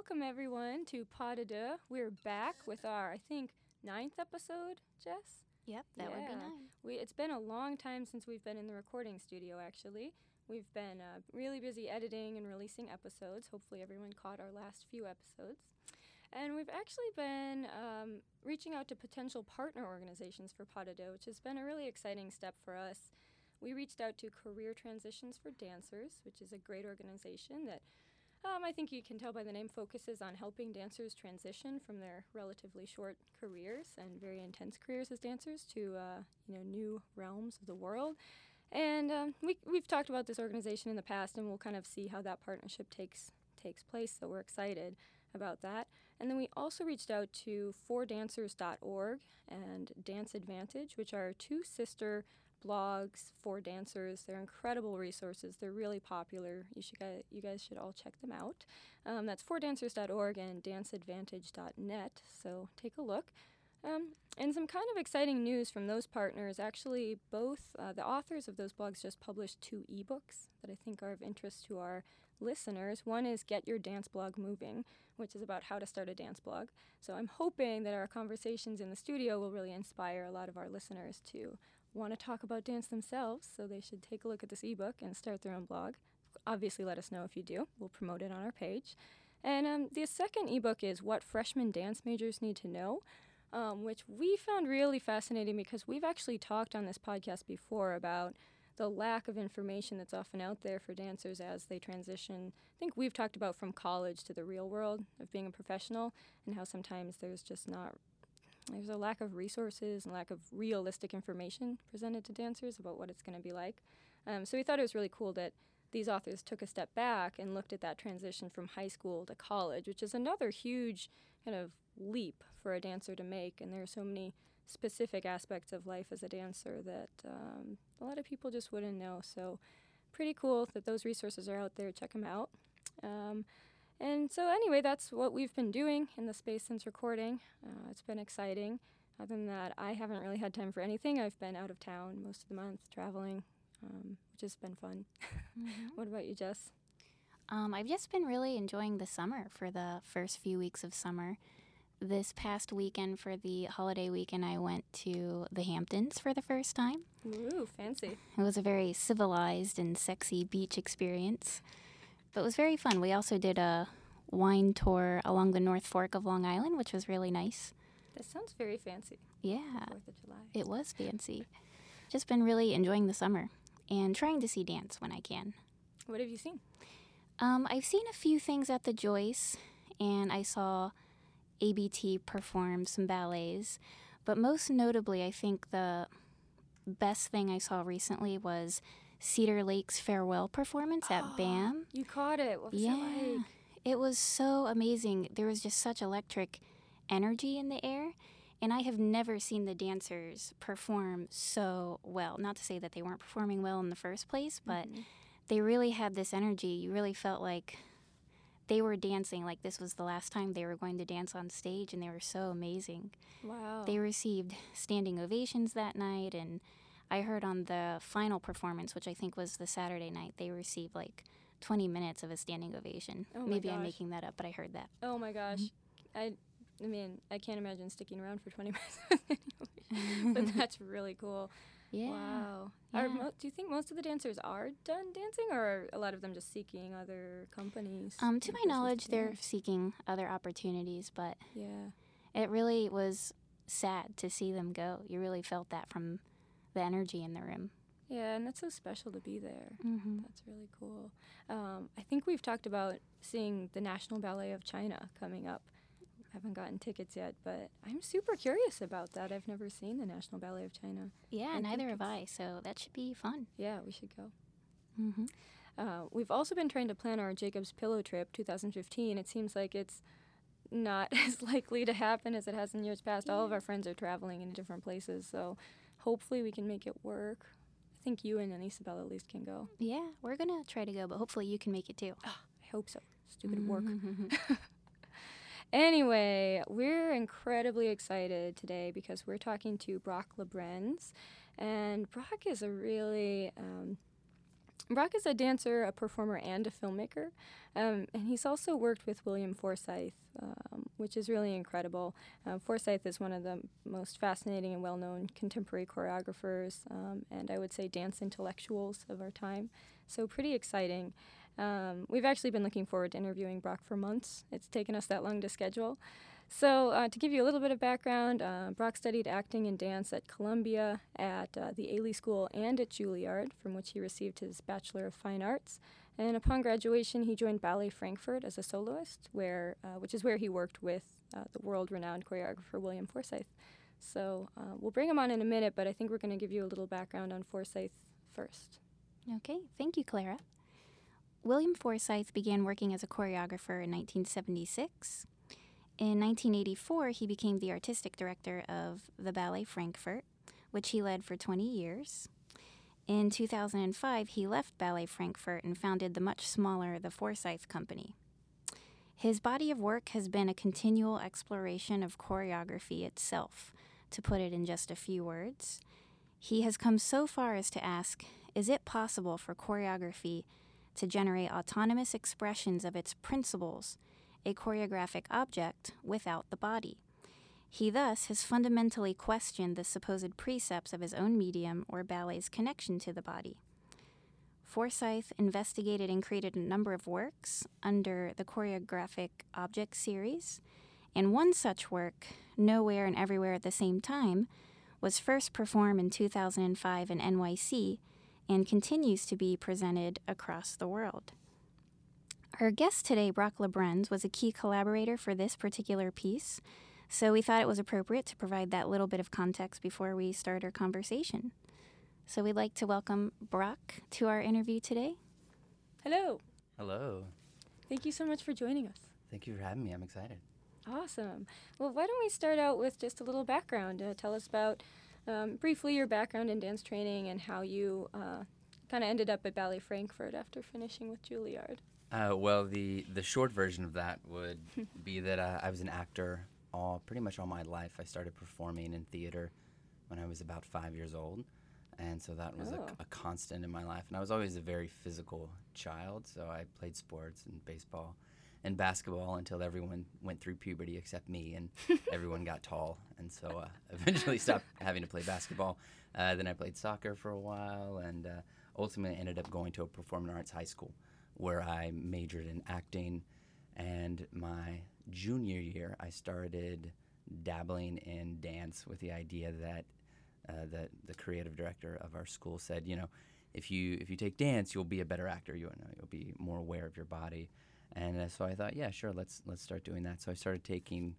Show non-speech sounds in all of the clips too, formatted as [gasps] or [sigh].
welcome everyone to Pas de Deux. We're back with our, I think, ninth episode, Jess. Yep, that would be Yeah. nine. We, it's been a long time since we've been in the recording studio, actually. We've been uh, really busy editing and releasing episodes. Hopefully, everyone caught our last few episodes. And we've actually been um, reaching out to potential partner organizations for Pas de Deux, which has been a really exciting step for us. We reached out to Career Transitions for Dancers, which is a great organization that um, I think you can tell by the name focuses on helping dancers transition from their relatively short careers and very intense careers as dancers to uh, you know new realms of the world. And um, we we've talked about this organization in the past, and we'll kind of see how that partnership takes takes place. So we're excited about that. And then we also reached out to fordancers.org and Dance Advantage, which are two sister blogs for dancers. They're incredible resources. They're really popular. You should guys, you guys should all check them out. Um, that's fordancers.org and danceadvantage.net. So take a look. Um, and some kind of exciting news from those partners. Actually, both uh, the authors of those blogs just published two ebooks that I think are of interest to our listeners. One is Get Your Dance Blog Moving, which is about how to start a dance blog. So I'm hoping that our conversations in the studio will really inspire a lot of our listeners to want to talk about dance themselves. So they should take a look at this ebook and start their own blog. Obviously, let us know if you do. We'll promote it on our page. And um, the second ebook is What Freshman Dance Majors Need to Know um, which we found really fascinating because we've actually talked on this podcast before about the lack of information that's often out there for dancers as they transition. I think we've talked about from college to the real world of being a professional and how sometimes there's just not there's a lack of resources and lack of realistic information presented to dancers about what it's going to be like. Um, so we thought it was really cool that these authors took a step back and looked at that transition from high school to college, which is another huge kind of leap for a dancer to make. And there are so many specific aspects of life as a dancer that um, a lot of people just wouldn't know. So, pretty cool that those resources are out there. Check them out. Um, and so, anyway, that's what we've been doing in the space since recording. Uh, it's been exciting. Other than that, I haven't really had time for anything. I've been out of town most of the month traveling, um, which has been fun. [laughs] what about you, Jess? Um, I've just been really enjoying the summer for the first few weeks of summer. This past weekend, for the holiday weekend, I went to the Hamptons for the first time. Ooh, fancy. It was a very civilized and sexy beach experience, but it was very fun. We also did a wine tour along the North Fork of Long Island, which was really nice. That sounds very fancy. Yeah, Fourth of July. it was fancy. Just been really enjoying the summer and trying to see dance when I can. What have you seen? Um, I've seen a few things at the Joyce, and I saw ABT perform some ballets. But most notably, I think the best thing I saw recently was Cedar Lake's farewell performance at BAM. You caught it. What was Yeah, it like? it was so amazing. There was just such electric energy in the air. And I have never seen the dancers perform so well. Not to say that they weren't performing well in the first place, but Mhm. they really had this energy. You really felt like they were dancing like this was the last time they were going to dance on stage, and they were so amazing. Wow. They received standing ovations that night, and I heard on the final performance, which I think was the Saturday night, they received like 20 minutes of a standing ovation. Oh Maybe I'm making that up, but I heard that. oh my gosh. I I mean, I can't imagine sticking around for 20 [laughs] minutes. [laughs] but that's really cool. Yeah. Wow. Are Yeah. mo- do you think most of the dancers are done dancing or are a lot of them just seeking other companies? Um, to my knowledge, they're seeking other opportunities, but Yeah. it really was sad to see them go. You really felt that from the energy in the room. Yeah, and that's so special to be there. Mm-hmm. That's really cool. Um, I think we've talked about seeing the National Ballet of China coming up. I haven't gotten tickets yet, but I'm super curious about that. I've never seen the National Ballet of China. Yeah, I neither have I, so that should be fun. Yeah, we should go. Mm-hmm. Uh, we've also been trying to plan our Jacob's Pillow trip 2015. It seems like it's not [laughs] as likely to happen as it has in years past. All of our friends are traveling in different places, so hopefully we can make it work. I think you and Isabel at least can go. Yeah, we're gonna try to go, but hopefully you can make it too. I hope so. Stupid work. Mhm. [laughs] Anyway, we're incredibly excited today because we're talking to Brock Labrenz. And Brock is a really um, Brock is a dancer, a performer, and a filmmaker. Um, and he's also worked with William Forsythe, um, which is really incredible. Uh, Forsythe is one of the most fascinating and well known contemporary choreographers, um, and I would say dance intellectuals of our time. So, pretty exciting. Um, we've actually been looking forward to interviewing Brock for months. It's taken us that long to schedule. So, uh, to give you a little bit of background, uh, Brock studied acting and dance at Columbia, at uh, the Ailey School, and at Juilliard, from which he received his Bachelor of Fine Arts. And upon graduation, he joined Ballet Frankfurt as a soloist, where, uh, which is where he worked with uh, the world renowned choreographer William Forsythe. So, uh, we'll bring him on in a minute, but I think we're going to give you a little background on Forsythe first. Okay, thank you, Clara. William Forsythe began working as a choreographer in 1976. In 1984, he became the artistic director of the Ballet Frankfurt, which he led for 20 years. In 2005, he left Ballet Frankfurt and founded the much smaller The Forsythe Company. His body of work has been a continual exploration of choreography itself, to put it in just a few words. He has come so far as to ask Is it possible for choreography to generate autonomous expressions of its principles? A choreographic object without the body. He thus has fundamentally questioned the supposed precepts of his own medium or ballet's connection to the body. Forsythe investigated and created a number of works under the choreographic object series, and one such work, Nowhere and Everywhere at the Same Time, was first performed in 2005 in NYC and continues to be presented across the world. Our guest today, Brock Labrenz, was a key collaborator for this particular piece, so we thought it was appropriate to provide that little bit of context before we start our conversation. So we'd like to welcome Brock to our interview today. Hello. Hello. Thank you so much for joining us. Thank you for having me. I'm excited. Awesome. Well, why don't we start out with just a little background? Uh, tell us about um, briefly your background in dance training and how you uh, kind of ended up at Ballet Frankfurt after finishing with Juilliard. Uh, well, the the short version of that would [laughs] be that uh, I was an actor all pretty much all my life. I started performing in theater when I was about five years old, and so that was Oh. a, a constant in my life. And I was always a very physical child, so I played sports and baseball and basketball until everyone went through puberty except me, and [laughs] everyone got tall, and so uh, [laughs] eventually stopped having to play basketball. Uh, then I played soccer for a while, and uh, ultimately ended up going to a performing arts high school where I majored in acting. And my junior year, I started dabbling in dance with the idea that uh, that the creative director of our school said, you know, if you if you take dance, you'll be a better actor. You know, you'll be more aware of your body. And uh, so I thought, yeah, sure, let's let's start doing that. So I started taking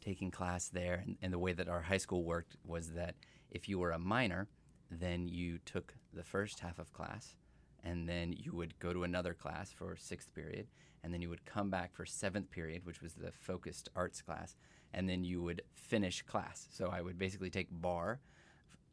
taking class there, and, and the way that our high school worked was that if you were a minor, then you took the first half of class, and then you would go to another class for sixth period, and then you would come back for seventh period, which was the focused arts class, and then you would finish class. So I would basically take barre,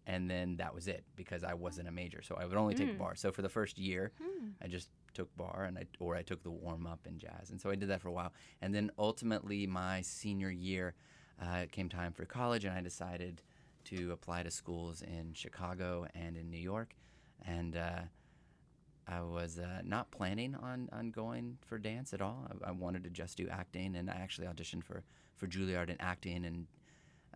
and then that was it because I wasn't a major, so I would only take Mm. barre. So for the first year, Hmm. I just took barre and I or I took the warm up in jazz, and so I did that for a while. And then ultimately, my senior year, uh, it came time for college, and I decided to apply to schools in Chicago and in New York, and uh, I was uh, not planning on, on going for dance at all. I, I wanted to just do acting, and I actually auditioned for for Juilliard in acting, and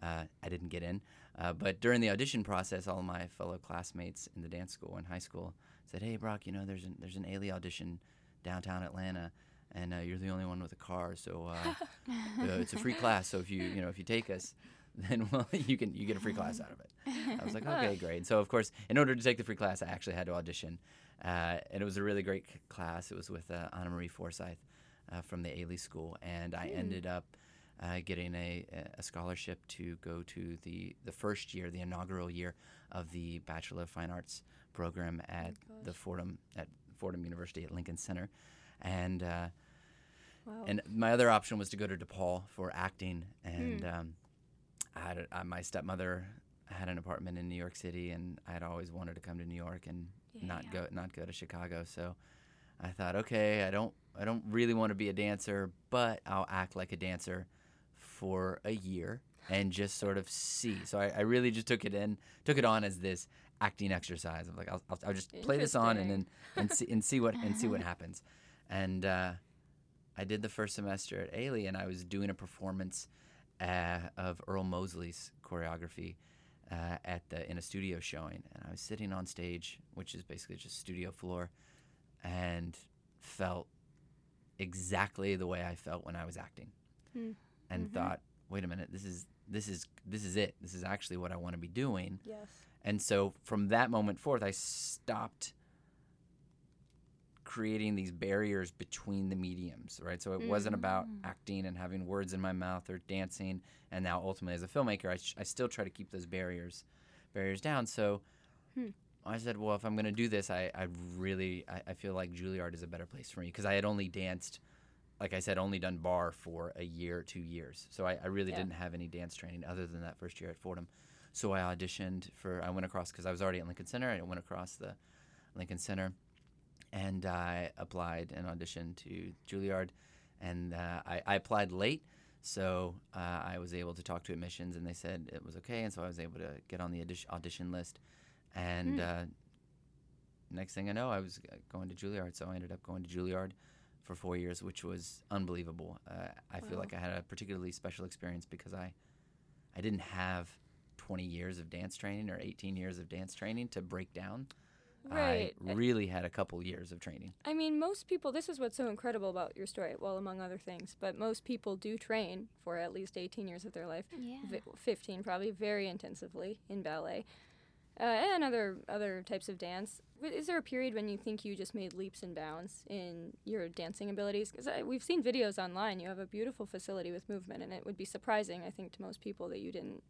uh, I didn't get in. Uh, but during the audition process, all my fellow classmates in the dance school in high school said, "Hey, Brock, you know, there's an there's an Ailey audition downtown Atlanta, and uh, you're the only one with a car, so uh, [laughs] uh, it's a free class. So if you you know if you take us." [laughs] Then well, you can you get a free class out of it. I was like, [laughs] okay, great. So of course, in order to take the free class, I actually had to audition, uh, and it was a really great c- class. It was with uh, Anna Marie Forsyth uh, from the Ailey School, and I Hmm. ended up uh, getting a, a scholarship to go to the the first year, the inaugural year of the Bachelor of Fine Arts program at the. Fordham at Fordham University at Lincoln Center, and. Uh, Wow. and my other option was to go to DePaul for acting, and Hmm. um, I had a, my stepmother had an apartment in New York City, and I had always wanted to come to New York and not Yeah. go not go to Chicago. So I thought, okay, I don't I don't really want to be a dancer, but I'll act like a dancer for a year and just sort of see. So I, I really just took it in, took it on as this acting exercise. I'm like, I'll, I'll, I'll just play this on and then and see and see what and see what [laughs] happens. And uh, I did the first semester at Ailey, and I was doing a performance uh, of Earl Mosley's choreography uh, at the in a studio showing, and I was sitting on stage, which is basically just studio floor, and felt exactly the way I felt when I was acting, Mm. and Mhm. thought, wait a minute, this is this is this is it. This is actually what I want to be doing. Yes. And so from that moment forth, I stopped creating these barriers between the mediums, right? So it wasn't about Mm. acting and having words in my mouth or dancing. And now ultimately as a filmmaker, I, sh- I still try to keep those barriers barriers down. So Hmm. I said, well, if I'm going to do this, I, I really, I, I feel like Juilliard is a better place for me because I had only danced, like I said, only done barre for a year, two years. So I, I really Yeah. didn't have any dance training other than that first year at Fordham. So I auditioned for, I went across, because I was already at Lincoln Center, and I went across the Lincoln Center and I applied and auditioned to Juilliard. And uh, I, I applied late, so uh, I was able to talk to admissions and they said it was okay. And so I was able to get on the audition, audition list. And Hmm. uh, next thing I know, I was going to Juilliard. So I ended up going to Juilliard for four years, which was unbelievable. Uh, I feel like I had a particularly special experience because I, I didn't have 20 years of dance training or 18 years of dance training to break down. Right. I really had a couple years of training. I mean, most people, this is what's so incredible about your story, well, among other things, but most people do train for at least 18 years of their life, Yeah. vi- 15 probably, very intensively in ballet. Uh, and other other types of dance. Is there a period when you think you just made leaps and bounds in your dancing abilities? Because we've seen videos online. You have a beautiful facility with movement, and it would be surprising, I think, to most people that you didn't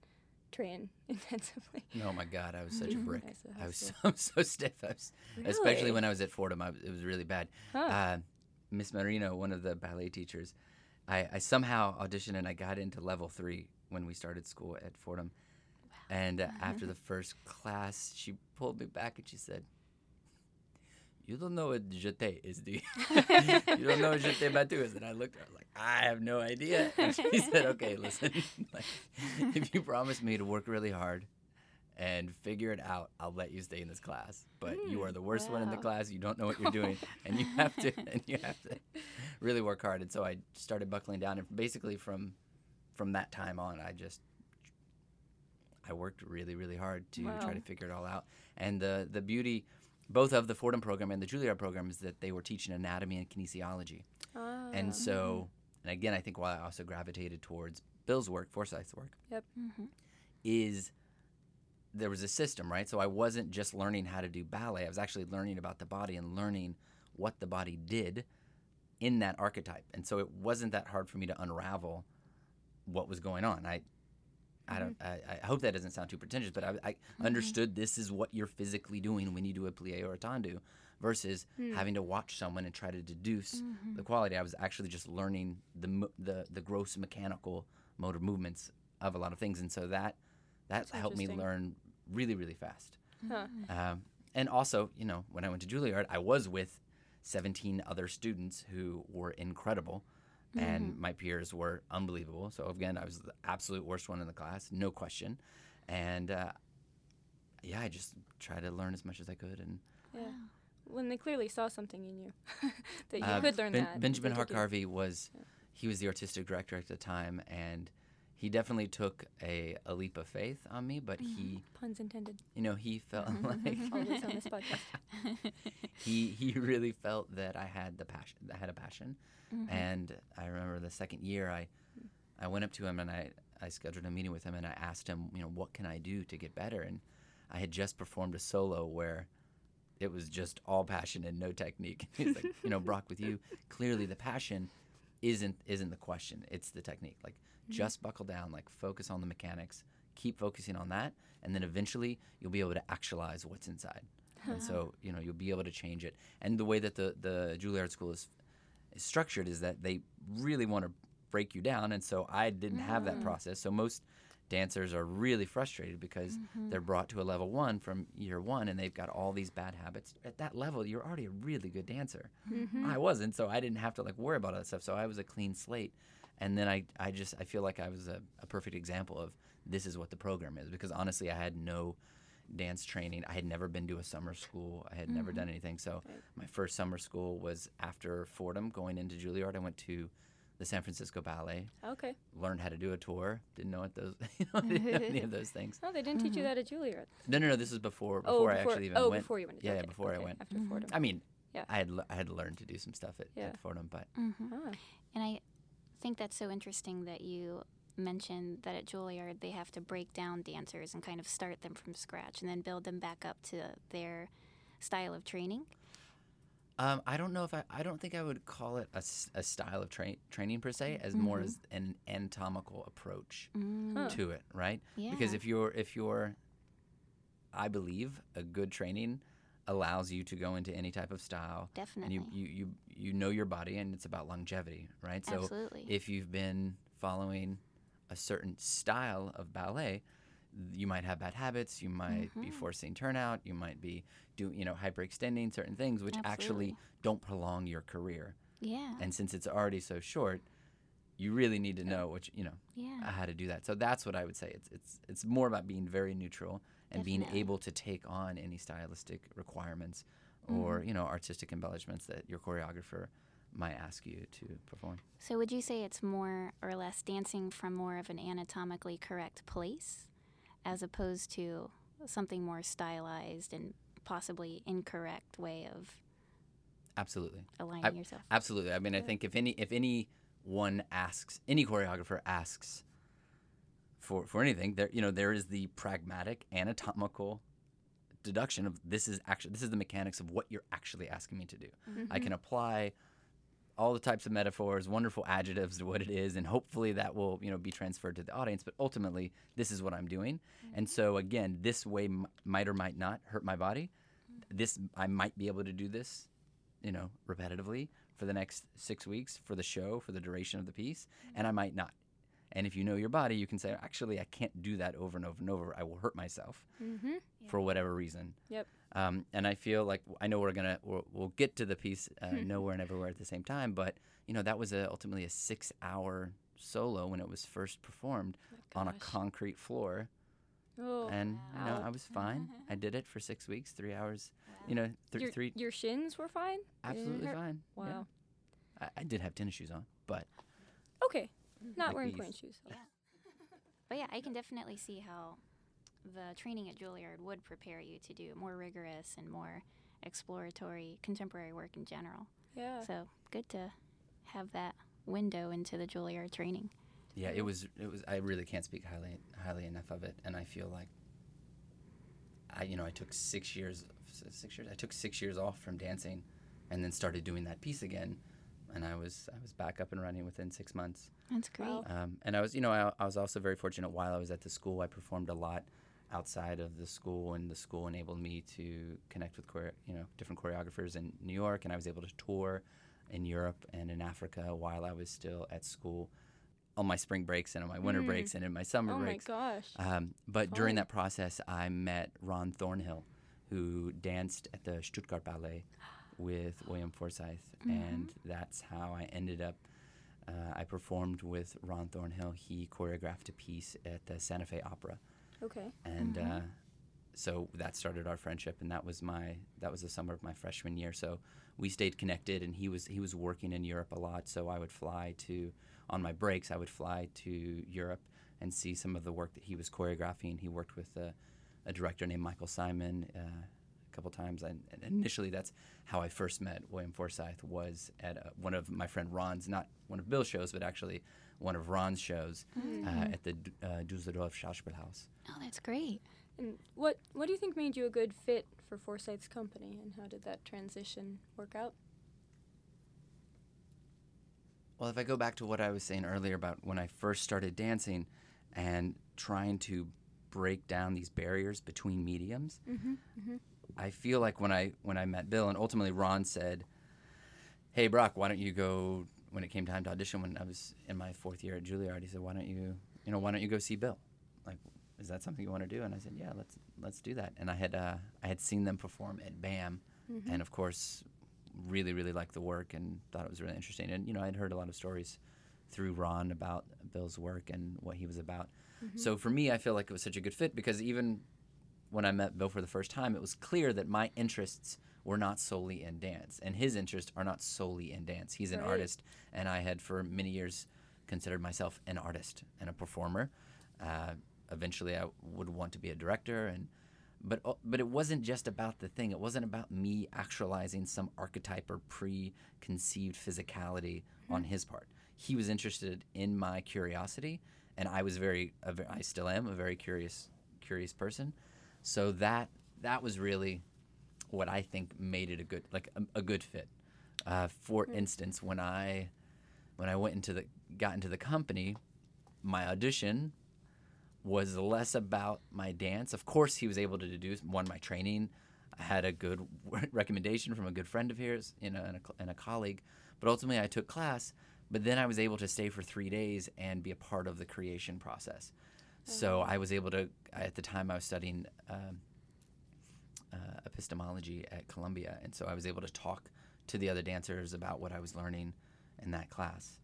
train [laughs] intensively. No, my God, I was such a [laughs] brick. I was so, [laughs] so stiff. I was, Especially when I was at Fordham, I, was- it was really bad. Huh. Uh, Miss Marino, one of the ballet teachers, I, I somehow auditioned and I got into level three when we started school at Fordham. And uh, after the first class, she pulled me back and she said, "You don't know what jeté is, do you? [laughs] [laughs] you don't know what jeté battu is." And I looked at her I was like, "I have no idea." And she [laughs] said, "Okay, listen. like, if you promise me to work really hard." And figure it out. I'll let you stay in this class, but you Mm, are the worst one in the class. You don't know what you're doing, and you have to and you have to really work hard. And so I started buckling down, and basically from from that time on, I just I worked really really hard to try to figure it all out. And the the beauty both of the Fordham program and the Juilliard program is that they were teaching anatomy and kinesiology. Ah, And so, and again, I think why I also gravitated towards Bill's work, Forsythe's work, Mm-hmm. is there was a system, right? So I wasn't just learning how to do ballet. I was actually learning about the body and learning what the body did in that archetype. And so it wasn't that hard for me to unravel what was going on. I I don't I, I hope that doesn't sound too pretentious, but I, I understood this is what you're physically doing when you do a plie or a tendu versus Hmm. having to watch someone and try to deduce Mm-hmm. the quality. I was actually just learning the the the gross mechanical motor movements of a lot of things, and so that that That's helped me learn really really fast. Huh. Um, and also, you know, when I went to Juilliard, I was with 17 other students who were incredible, and my peers were unbelievable. So again, I was the absolute worst one in the class, no question. And uh, yeah, I just tried to learn as much as I could, and Yeah. When they clearly saw something in you [laughs] that you Uh, could learn Ben- that. Benjamin they Hark Harvey was he was the artistic director at the time, and he definitely took a, a leap of faith on me. But he, mm-hmm. Puns intended. you know, he felt [laughs] like Always on this podcast. [laughs] he he really felt that I had the passion. I had a passion, mm-hmm. and I remember the second year I I went up to him and I I scheduled a meeting with him and I asked him, you know, what can I do to get better? And I had just performed a solo where it was just all passion and no technique. [laughs] He's like, you know, Brock, with you, clearly the passion isn't isn't the question. It's the technique. Like Mm-hmm. just buckle down, like focus on the mechanics, keep focusing on that, and then eventually you'll be able to actualize what's inside. and so, [laughs] you know, you'll be able to change it. And the way that the the Juilliard School is is structured is that they really want to break you down and so I didn't have that mm. process. So most dancers are really frustrated because mm-hmm. they're brought to a level 1 from year 1 and they've got all these bad habits. At that level, you're already a really good dancer. Mm-hmm. I wasn't, so I didn't have to like worry about all that stuff. So I was a clean slate. And then I, I just I feel like I was a, a perfect example of this is what the program is because honestly I had no dance training. I had never been to a summer school. I had never done anything. So Right. my first summer school was after Fordham, going into Juilliard. I went to the San Francisco Ballet, Okay. learned how to do a tour. Didn't know what those, [laughs] you know, didn't know any of those things. [laughs] Oh, they didn't teach you that at Juilliard. No, no, no. This is before oh, before I actually even oh, went. before you went. to- Yeah, yeah, okay, before I went. After Mhm. Fordham. I mean, Yeah. I had le- I had learned to do some stuff at, Yeah. at Fordham, but hmm Ah, And I think that's so interesting that you mentioned that at Juilliard they have to break down dancers and kind of start them from scratch and then build them back up to their style of training. Um, I don't know if I, I don't think I would call it a style of tra- training per se, as more Mhm. as an anatomical approach Mm, Huh. to it, right? Yeah. Because if you're if you're, I believe a good training allows you to go into any type of style, Definitely. and you, you you you know your body, and it's about longevity, right? So Absolutely. if you've been following a certain style of ballet, you might have bad habits. You might be Mhm. forcing turnout. You might be doing, you know, hyperextending certain things, which actually don't prolong your career. yeah. And since it's already so short, you really need to know what you, you know yeah. how to do that. So that's what I would say. It's it's it's more about being very neutral and being able to take on any stylistic requirements or Mm-hmm. you know artistic embellishments that your choreographer might ask you to perform. So would you say it's more or less dancing from more of an anatomically correct place as opposed to something more stylized and possibly incorrect way of Absolutely. aligning yourself? Absolutely. I mean, I think if any if anyone asks any choreographer asks for for anything, there you know there is the pragmatic anatomical deduction of this is actually this is the mechanics of what you're actually asking me to do. I can mm-hmm. apply all the types of metaphors, wonderful adjectives to what it is, and hopefully that will you know be transferred to the audience. But ultimately, this is what I'm doing, mm-hmm. and so again, this way m- might or might not hurt my body. Mm-hmm. This I might be able to do this, you know, repetitively for the next six weeks for the show for the duration of the piece, and I might not. And if you know your body, you can say, actually, I can't do that over and over and over. I will hurt myself Mm-hmm. for whatever reason. Yep. Um, and I feel like I know we're gonna we'll, we'll get to the piece uh, nowhere and everywhere at the same time, but you know that was a, ultimately a six-hour solo when it was first performed on a concrete floor, Oh, and you know. I was fine. [laughs] I did it for six weeks, three hours. You know, th- your, three your shins were fine. Absolutely fine. yeah. Wow. I, I did have tennis shoes on, but Okay. Mm-hmm. Not Like wearing these. plain shoes. Yeah. [laughs] But yeah, I can definitely see how the training at Juilliard would prepare you to do more rigorous and more exploratory contemporary work in general. Yeah. So good to have that window into the Juilliard training. Yeah, it was. It was. I really can't speak highly highly enough of it, and I feel like I, you know, I took six years. Six years. I took six years off from dancing, and then started doing that piece again, and I was I was back up and running within six months. That's great. Wow. Um, and I was, you know, I, I was also very fortunate while I was at the school. I performed a lot outside of the school, and the school enabled me to connect with, chore- you know, different choreographers in New York, and I was able to tour in Europe and in Africa while I was still at school, on my spring breaks and on my winter Mm. breaks and in my summer breaks. oh my gosh. Um, but during that process, I met Ron Thornhill, who danced at the Stuttgart Ballet [gasps] with William Forsythe, and that's how I ended up. Uh, I performed with Ron Thornhill. He choreographed a piece at the Santa Fe Opera, okay. and uh, so that started our friendship. And that was my that was the summer of my freshman year. So we stayed connected, and he was he was working in Europe a lot. So I would fly to on my breaks. I would fly to Europe and see some of the work that he was choreographing. He worked with a, a director named Michael Simon. Uh, couple times, and, and initially that's how I first met William Forsythe. Was at uh one of my friend Ron's, not one of Bill's shows, but actually one of Ron's shows uh, at the D- uh, Dusseldorf Schauspielhaus. Oh, that's great. And what what do you think made you a good fit for Forsythe's company, and how did that transition work out? Well, if I go back to what I was saying earlier about when I first started dancing and trying to break down these barriers between mediums, Mm-hmm. I feel like when I when I met Bill and ultimately Ron said, "Hey Brock, why don't you go?" When it came time to audition, when I was in my fourth year at Juilliard, he said, "Why don't you, you know, why don't you go see Bill? Like, is that something you want to do?" And I said, "Yeah, let's let's do that." And I had uh, I had seen them perform at BAM, and of course, really really liked the work and thought it was really interesting. And you know, I'd heard a lot of stories through Ron about Bill's work and what he was about. So for me, I feel like it was such a good fit because even when I met Bill for the first time, it was clear that my interests were not solely in dance, and his interests are not solely in dance. He's an Right. artist, and I had for many years considered myself an artist and a performer. Uh, eventually, I would want to be a director, and but uh, but it wasn't just about the thing. It wasn't about me actualizing some archetype or preconceived physicality on his part. He was interested in my curiosity, and I was very, a I still am a very curious, curious person. So that that was really what I think made it a good, like a, a good fit. Uh, for instance, when I when I went into the got into the company, my audition was less about my dance. Of course, he was able to deduce one my training. I had a good [laughs] recommendation from a good friend of his, you know, and a, and a colleague. But ultimately, I took class. But then I was able to stay for three days and be a part of the creation process. So I was able to. At the time, I was studying um, uh, epistemology at Columbia, and so I was able to talk to the other dancers about what I was learning in that class.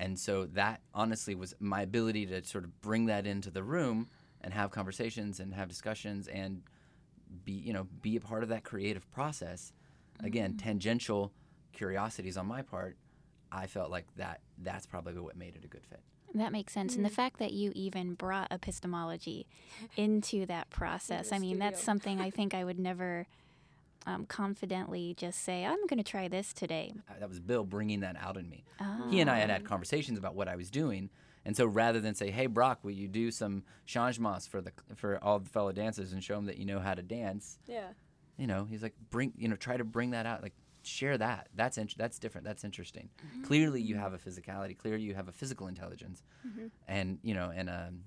And so that honestly was my ability to sort of bring that into the room and have conversations and have discussions and be you know be a part of that creative process. Again, tangential curiosities on my part. I felt like that that's probably what made it a good fit. That makes sense. And the fact that you even brought epistemology into that process, I mean, that's something I think I would [laughs] never um, confidently just say, I'm going to try this today. That was Bill bringing that out in me. He and I had had conversations about what I was doing, and so rather than say, "Hey, Brock, will you do some changements for the for all the fellow dancers and show them that you know how to dance?" Yeah. You know, he's like, "Bring, you know, try to bring that out, like share that. That's int- that's different. That's interesting. Mm-hmm. Clearly, you mm-hmm. have a physicality. Clearly, you have a physical intelligence, mm-hmm. and you know, and um,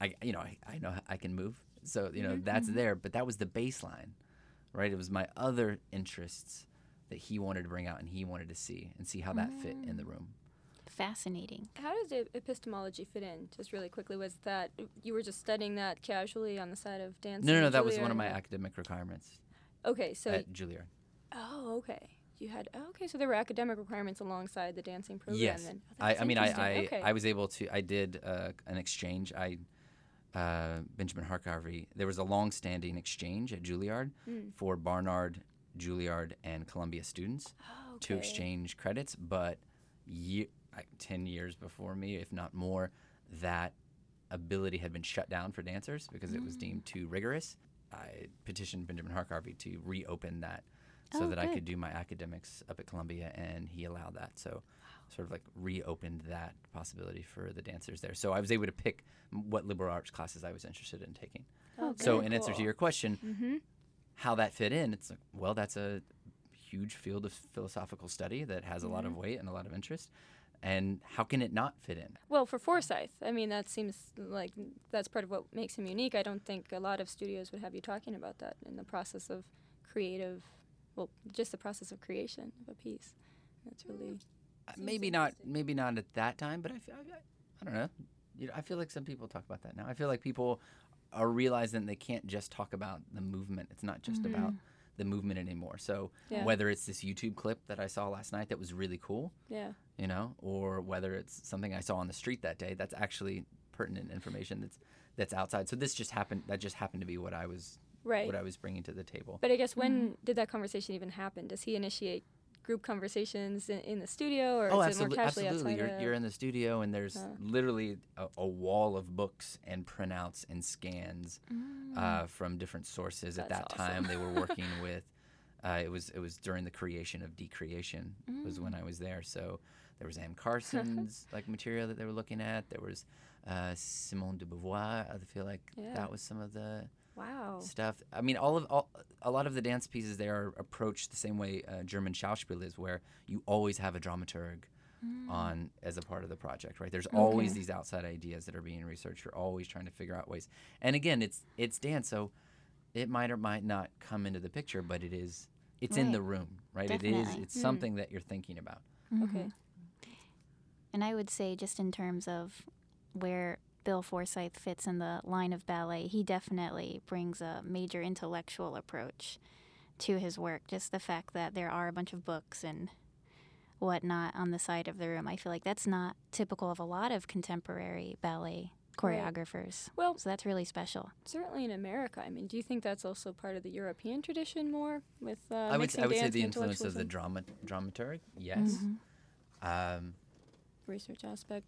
I, you know, I, I know I can move, so you know that's there. But that was the baseline, right? It was my other interests that he wanted to bring out and he wanted to see and see how that fit in the mm. room. Fascinating. How does epistemology fit in? Just really quickly, was that you were just studying that casually on the side of dancing? No, no, no, that was one of my academic requirements Okay, so at Juilliard. oh, okay. You had oh, okay, so there were academic requirements alongside the dancing program. Yes, then. Oh, I, I mean, I. I, okay. I was able to. I did uh, an exchange. I uh, Benjamin Harkavy. There was a long-standing exchange at Juilliard Mm. for Barnard, Juilliard, and Columbia students Oh, to exchange credits. But ye- ten years before me, if not more, that ability had been shut down for dancers because it was deemed too rigorous. I petitioned Benjamin Harkavy to reopen that so Oh, that I could do my academics up at Columbia, and he allowed that. So, sort of like reopened that possibility for the dancers there. So I was able to pick what liberal arts classes I was interested in taking. Oh, So, very in answer to your question, Mm-hmm. how that fit in, it's like, well, that's a huge field of philosophical study that has a lot of weight and a lot of interest. And how can it not fit in? Well, for Forsythe, I mean, that seems like that's part of what makes him unique. I don't think a lot of studios would have you talking about that in the process of creative, well, just the process of creation of a piece. That's really Uh, maybe not maybe not at that time but I, feel, I, I don't know you know i feel like some people talk about that now i feel like people are realizing they can't just talk about the movement it's not just about the movement anymore so Yeah. whether it's this youtube clip that i saw last night that was really cool yeah. you know or whether it's something i saw on the street that day that's actually pertinent information that's that's outside so this just happened that just happened to be what i was Right. what i was bringing to the table But I guess when mm-hmm. did that conversation even happen? Does he initiate group conversations in, in the studio, or Oh, is absolutely, it more casually absolutely. You're, you're in the studio, and there's Uh. literally a, a wall of books and printouts and scans uh, from different sources. At that That's time, they were working [laughs] with. Uh, it was it was during the creation of Decreation was when I was there. So there was Anne Carson's [laughs] like material that they were looking at. There was uh, Simone de Beauvoir. I feel like Yeah. that was some of the wow. stuff. I mean, all of all, a lot of the dance pieces they are approached the same way uh, German Schauspiel is, where you always have a dramaturg on as a part of the project, right? There's always these outside ideas that are being researched. You're always trying to figure out ways. And again, it's it's dance, so it might or might not come into the picture, but it is it's in the room, right? It is Definitely. it's Mm. something that you're thinking about. Okay. And I would say, just in terms of where Bill Forsythe fits in the line of ballet, he definitely brings a major intellectual approach to his work. Just the fact that there are a bunch of books and whatnot on the side of the room, I feel like that's not typical of a lot of contemporary ballet choreographers. Well- so that's really special. Certainly in America. I mean, do you think that's also part of the European tradition more with uh, I would I would say the influence of the intellectualism? drama dramaturg. Yes. Mhm. Um, research aspect.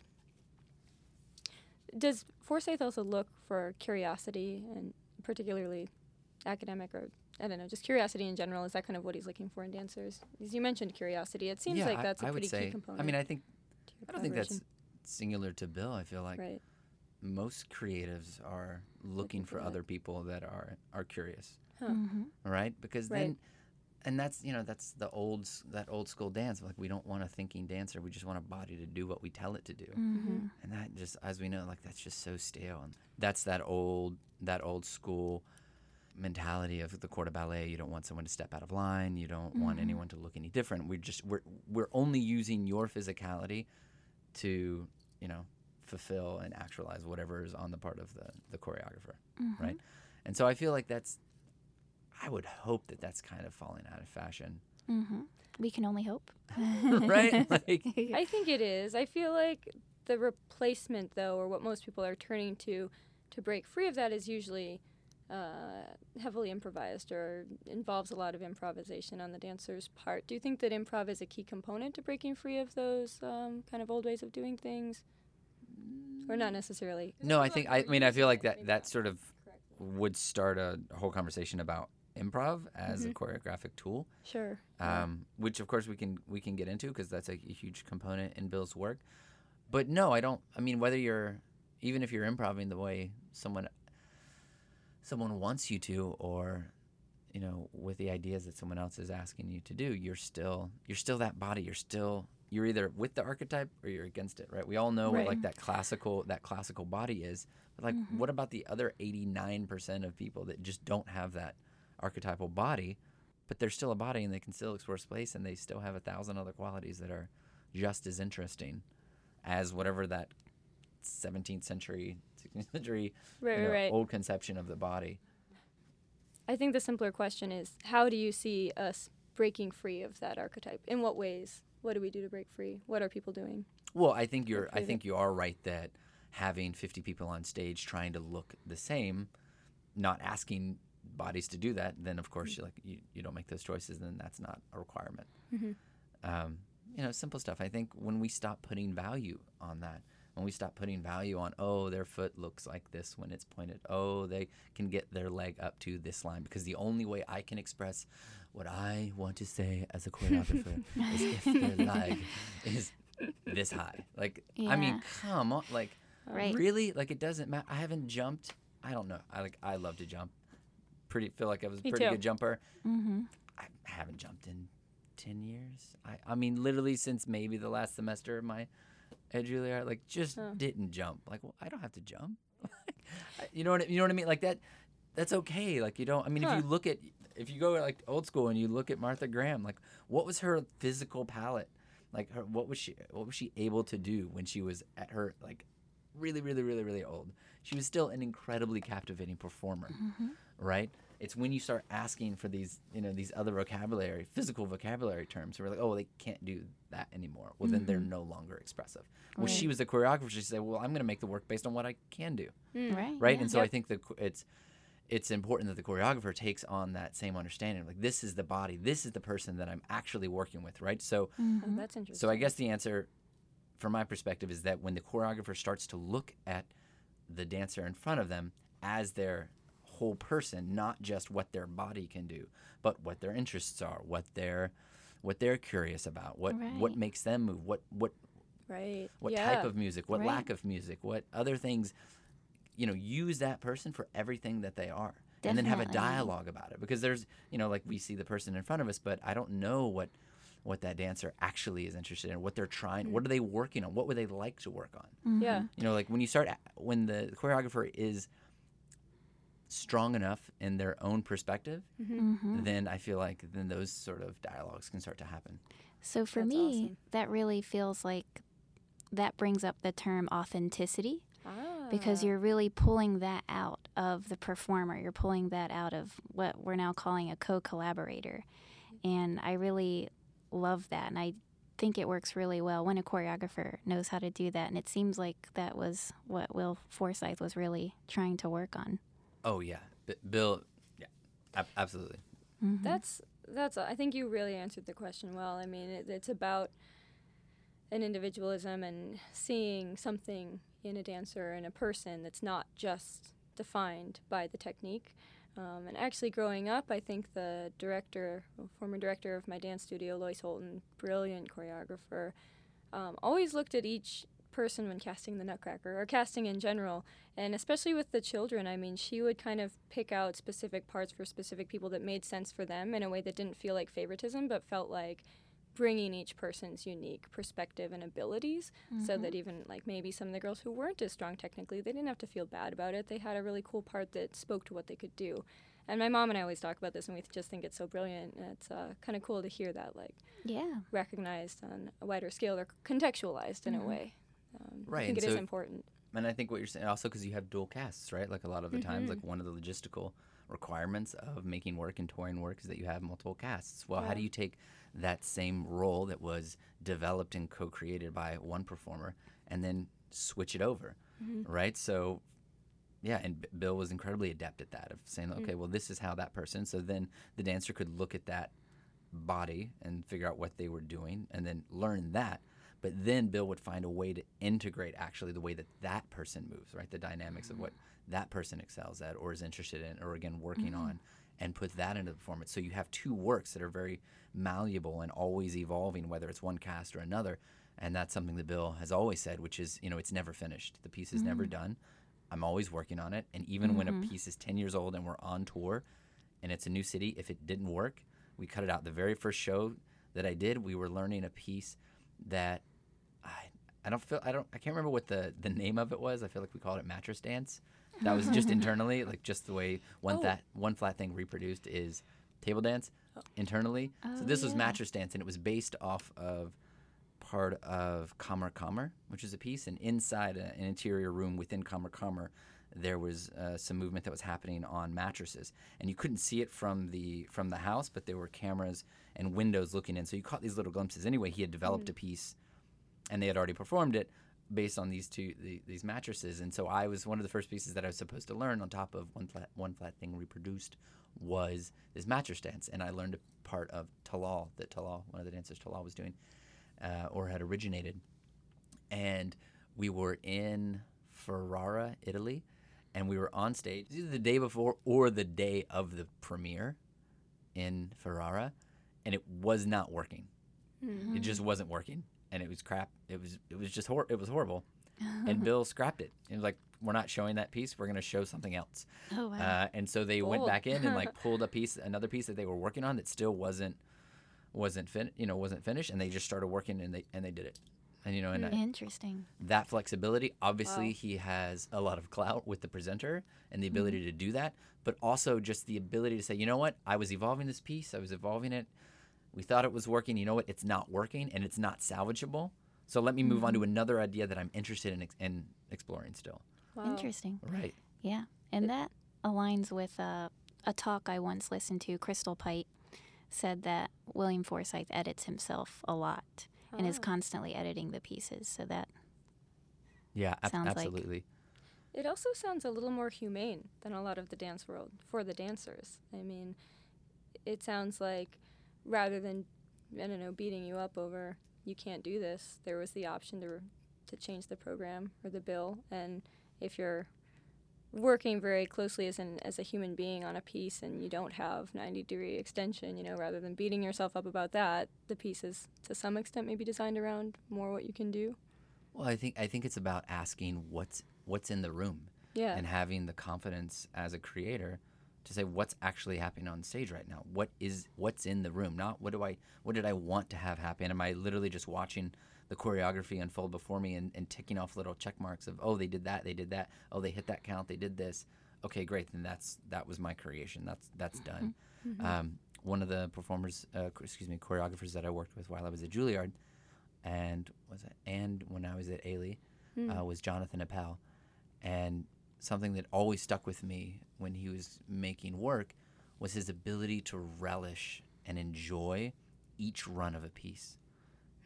Does Forsythe also look for curiosity and particularly academic or I don't know, just curiosity in general? Is that kind of what he's looking for in dancers? As you mentioned curiosity, it seems yeah, like that's a I would pretty say, key component. I mean, I think I don't think that's singular to Bill. I feel like right. most creatives are looking for for other people that are are curious, Huh. Mhm. right? Because Right. then, and that's you know that's the old that old school dance. Like we don't want a thinking dancer. We just want a body to do what we tell it to do. Mhm. And that just, as we know, like that's just so stale. And that's that old, that old school mentality of the court of ballet. You don't want someone to step out of line. You don't want Mhm. anyone to look any different. we're just, we're, we're only using your physicality to, you know, fulfill and actualize whatever is on the part of the, the choreographer, Mhm. right? And so I feel like that's, I would hope that that's kind of falling out of fashion, Mhm. We can only hope. [laughs] right? [laughs] like, [laughs] I think it is. I feel like the replacement, though, or what most people are turning to to break free of that, is usually uh, heavily improvised or involves a lot of improvisation on the dancer's part. Do you think that improv is a key component to breaking free of those um, kind of old ways of doing things, or not necessarily? No, I think I mean I feel like that that sort of would start a whole conversation about improv as a choreographic tool, Sure. um, which of course we can we can get into because that's a, a huge component in Bill's work. But no, I don't. I mean, whether you're even if you're improvising the way someone someone wants you to, or you know, with the ideas that someone else is asking you to do, you're still you're still that body. You're still you're either with the archetype or you're against it, right? We all know Right. what like that classical that classical body is. But like, what about the other 89% of people that just don't have that archetypal body, but they're still a body and they can still explore space and they still have a thousand other qualities that are just as interesting as whatever that 17th century, 16th century Right, you know, right, old conception of the body. I think the simpler question is how do you see us breaking free of that archetype? In what ways? What do we do to break free? What are people doing? Well, I think you're. I think you are right that having 50 people on stage trying to look the same, not asking bodies to do that, then of course you like you, you don't make those choices. Then that's not a requirement. Um, you know, simple stuff. I think when we stop putting value on that, when we stop putting value on, oh, their foot looks like this when it's pointed. Oh, they can get their leg up to this line because the only way I can express what I want to say as a choreographer [laughs] is if their leg is this high. Like, I mean, come on, like, Right. really? Like, it doesn't matter. I haven't jumped. I don't know. I like. I love to jump. Pretty feel like I was a Me pretty too. good jumper. Mm-hmm. I haven't jumped in 10 years. I, I mean, literally since maybe the last semester of my at Juilliard, like just Huh. didn't jump. Like, well, I don't have to jump. [laughs] You know what I- you know what I mean? Like that. That's okay. Like you don't. I mean, Huh. if you look at if you go like old school and you look at Martha Graham, like what was her physical palette? Like her, what was she? What was she able to do when she was at her like really, really, really, really old? She was still an incredibly captivating performer, right? It's when you start asking for these, you know, these other vocabulary, physical vocabulary terms. We're like, oh, they can't do that anymore. Well, then they're mm-hmm. no longer expressive. Well, she was a choreographer. She said, well, I'm going to make the work based on what I can do, mm. Right. right? yeah. And so Yep. I think the cho- it's it's important that the choreographer takes on that same understanding. Like, this is the body. This is the person that I'm actually working with, right? So. Oh, Mhm. that's interesting. So I guess the answer, from my perspective, is that when the choreographer starts to look at the dancer in front of them as their whole person, not just what their body can do, but what their interests are, what they're what they're curious about, what what makes them move, what what right. what yeah. type of music, what Right. lack of music, what other things, you know, use that person for everything that they are. And then have a dialogue about it because there's, you know, like we see the person in front of us, but I don't know what what that dancer actually is interested in, what they're trying, what mm. are they working on, what would they like to work on? Mm-hmm. Yeah. You know, like when you start when the choreographer is strong enough in their own perspective, Mhm. then I feel like then those sort of dialogues can start to happen. So for That's me, awesome. that really feels like that brings up the term authenticity Ah. because you're really pulling that out of the performer. You're pulling that out of what we're now calling a co-collaborator. And I really love that. And I think it works really well when a choreographer knows how to do that. And it seems like that was what Will Forsythe was really trying to work on. Oh yeah, B- Bill. Yeah, ab- absolutely. Mm-hmm. That's that's. I think you really answered the question well. I mean, it, it's about an individualism and seeing something in a dancer and a person that's not just defined by the technique. Um, and actually, growing up, I think the director, well, former director of my dance studio, Lois Holton, brilliant choreographer, um, always looked at each person when casting the Nutcracker or casting in general. And especially with the children, I mean, she would kind of pick out specific parts for specific people that made sense for them in a way that didn't feel like favoritism, but felt like bringing each person's unique perspective and abilities Mm-hmm. so that even like maybe some of the girls who weren't as strong technically they didn't have to feel bad about it they had a really cool part that spoke to what they could do and my mom and i always talk about this and we just think it's so brilliant and it's uh, kind of cool to hear that like yeah. recognized on a wider scale or contextualized in Mhm. a way um, i Right, think and it is so- important And I think what you're saying also because you have dual casts, right? Like a lot of the times, Mhm. like one of the logistical requirements of making work and touring work is that you have multiple casts. Well, how do you take that same role that was developed and co-created by one performer and then switch it over, Mhm. right? So, yeah, and B- Bill was incredibly adept at that of saying, Mm. okay, well, this is how that person. So then the dancer could look at that body and figure out what they were doing and then learn that. But then Bill would find a way to integrate actually the way that that person moves, right? The dynamics of what mm-hmm. that person excels at or is interested in or again working mm-hmm. on and put that into the performance. So you have two works that are very malleable and always evolving, whether it's one cast or another. And that's something that Bill has always said, which is, you know, it's never finished. The piece is never mm-hmm. done. I'm always working on it. And even when a piece is 10 years old and we're on tour and it's a new city, if it didn't work, we cut it out. The very first show that I did, we were learning a piece that I don't feel I don't I can't remember what the the name of it was. I feel like we called it mattress dance. That was just [laughs] internally, like just the way one Oh. that one flat thing reproduced is table dance internally. so Oh, this was mattress dance, and it was based off of part of Kammer Kammer, which is a piece, and inside a, an interior room within Kammer Kammer, there was uh, some movement that was happening on mattresses, and you couldn't see it from the from the house, but there were cameras and windows looking in, so you caught these little glimpses. Anyway, he had developed a piece, and they had already performed it based on these two the, these mattresses, and so I was one of the first pieces that I was supposed to learn on top of one flat one flat thing reproduced was this mattress dance, and I learned a part of Talal that Talal, one of the dancers Talal was doing, uh, or had originated, and we were in Ferrara, Italy, and we were on stage either the day before or the day of the premiere in Ferrara, and it was not working. Mm. It just wasn't working, and it was crap. It was it was just hor- it was horrible. and Bill [laughs] scrapped it. Was like, we're not showing that piece. We're going to show something else. Oh wow. Uh, and so they went back in and like [laughs] pulled a piece, another piece that they were working on that still wasn't wasn't fin- you know wasn't finished, and they just started working and they and they did it. And you know, and Interesting. that flexibility. Obviously, Wow. he has a lot of clout with the presenter and the ability to do that, but also just the ability to say, you know what, I was evolving this piece, I was evolving it. We thought it was working. You know what? It's not working, and it's not salvageable. So let me move on to another idea that I'm interested in, ex- in exploring still. Wow. Interesting. Right. Yeah, and that aligns with uh, a talk I once listened to. Crystal Pite said that William Forsythe edits himself a lot and is Ah. constantly editing the pieces. So that Yeah. ab- Sounds like- absolutely. It also sounds a little more humane than a lot of the dance world for the dancers. I mean, it sounds like rather than I don't know beating you up over you can't do this, there was the option to to change the program or the bill, and if you're working very closely as an as a human being on a piece and you don't have 90 degree extension, you know, rather than beating yourself up about that, the piece is to some extent maybe designed around more what you can do. Well, I think I think it's about asking what's what's in the room Yeah. and having the confidence as a creator to say what's actually happening on stage right now. What is what's in the room? Not what do I what did I want to have happen? Am I literally just watching the choreography unfold before me and, and ticking off little check marks of oh they did that, they did that, oh they hit that count, they did this. Okay, great. Then that's that was my creation. That's that's done. Um, one of the performers, uh, excuse me, choreographers that I worked with while I was at Juilliard, and was it and when I was at Ailey, uh, was Jonathan Appel, and something that always stuck with me when he was making work was his ability to relish and enjoy each run of a piece.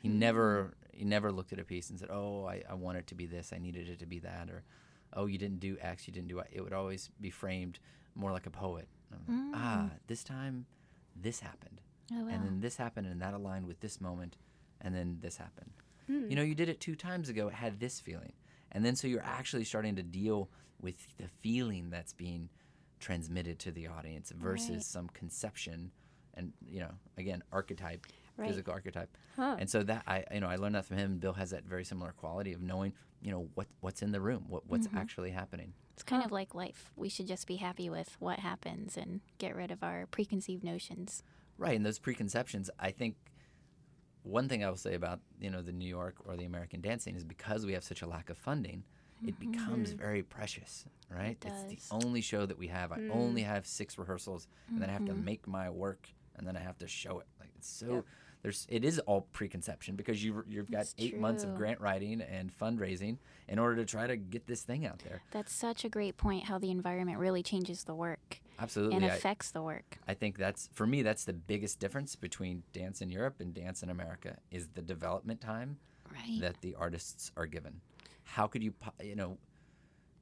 He never he never looked at a piece and said, "Oh, I, I want it to be this. I needed it to be that," or "Oh, you didn't do X. You didn't do Y." It would always be framed more like a poet. Um, Ah, this time, this happened, Oh, wow. and then this happened, and that aligned with this moment, and then this happened. Hmm. You know, you did it two times ago. It had this feeling, and then so you're actually starting to deal with the feeling that's being transmitted to the audience versus Right. some conception, and you know, again, archetype, Right. physical archetype. Huh. And so that I, you know, I learned that from him. Bill has that very similar quality of knowing, you know, what what's in the room, what what's Mm-hmm. actually happening. It's kind of like life. We should just be happy with what happens and get rid of our preconceived notions. Right, and those preconceptions, I think one thing I will say about, you know, the New York or the American dancing is because we have such a lack of funding, it becomes very precious, right? Mm-hmm. It It's the only show that we have. I only have six rehearsals and then I have to make my work and then I have to show it. Like it's so there's it is all preconception because you you've got It's 8 months of grant writing and fundraising in order to try to get this thing out there. That's such a great point how the environment really changes the work Absolutely. and I- affects the work. I think that's for me that's the biggest difference between dance in Europe and dance in America is the development time Right. that the artists are given. How could you you know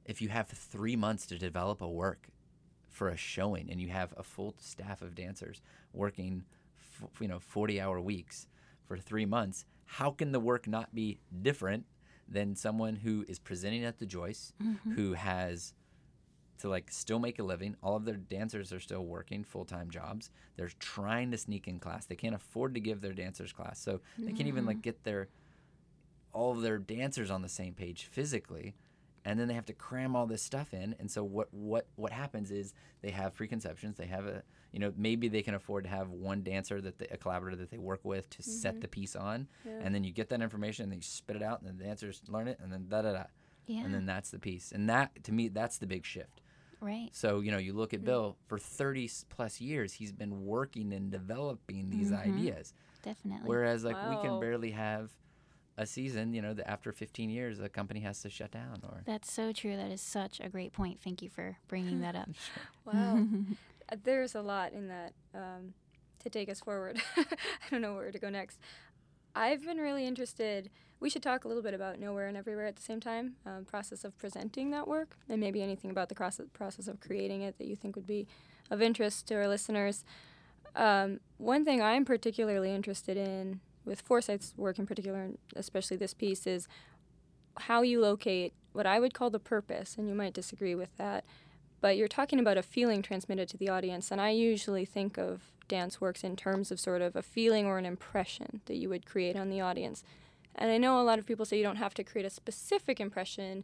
if you have 3 months to develop a work for a showing and you have a full staff of dancers working f- you know 40 hour weeks for 3 months, how can the work not be different than someone who is presenting at the Joyce mm-hmm. who has to like still make a living. All of their dancers are still working full time jobs. They're trying to sneak in class. They can't afford to give their dancers class, so they can't even like mm-hmm. get their all of their dancers on the same page physically. And then they have to cram all this stuff in. And so what what what happens is they have preconceptions. They have a you know maybe they can afford to have one dancer that they, a collaborator that they work with to set mm-hmm. the piece on. Yeah. And then you get that information and then you spit it out and the dancers learn it and then da da da. yeah. And then that's the piece. And that to me that's the big shift. right. So, you know, you look at mm-hmm. Bill, for 30 plus years, he's been working and developing these mm-hmm. ideas. Definitely. Whereas, like, we can barely have a season, you know, that after 15 years, the company has to shut down or. That's so true. That is such a great point. Thank you for bringing that up. [laughs] [laughs] Wow. [laughs] Uh, There's a lot in that um, to take us forward. I don't know where to go next. I've been really interested. We should talk a little bit about Nowhere and Everywhere at the same time, um, process of presenting that work, and maybe anything about the process, process of creating it that you think would be of interest to our listeners. Um, one thing I'm particularly interested in with Forsythe's work in particular, and especially this piece, is how you locate what I would call the purpose, and you might disagree with that, but you're talking about a feeling transmitted to the audience, and I usually think of dance works in terms of sort of a feeling or an impression that you would create on the audience. And I know a lot of people say you don't have to create a specific impression.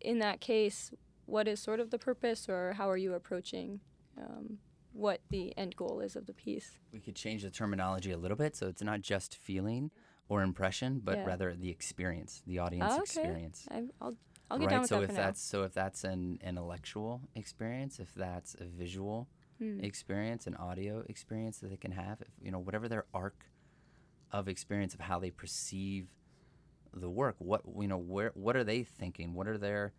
In that case, what is sort of the purpose, or how are you approaching um, what the end goal is of the piece? We could change the terminology a little bit so it's not just feeling or impression, but Yeah. rather the experience, the audience Oh, okay. experience. I, I'll, I'll get right. down with so that if for now. that's so if that's an intellectual experience, if that's a visual Hmm. experience, an audio experience that they can have, if, you know, whatever their arc of experience of how they perceive the work, what you know, where what are they thinking? What are their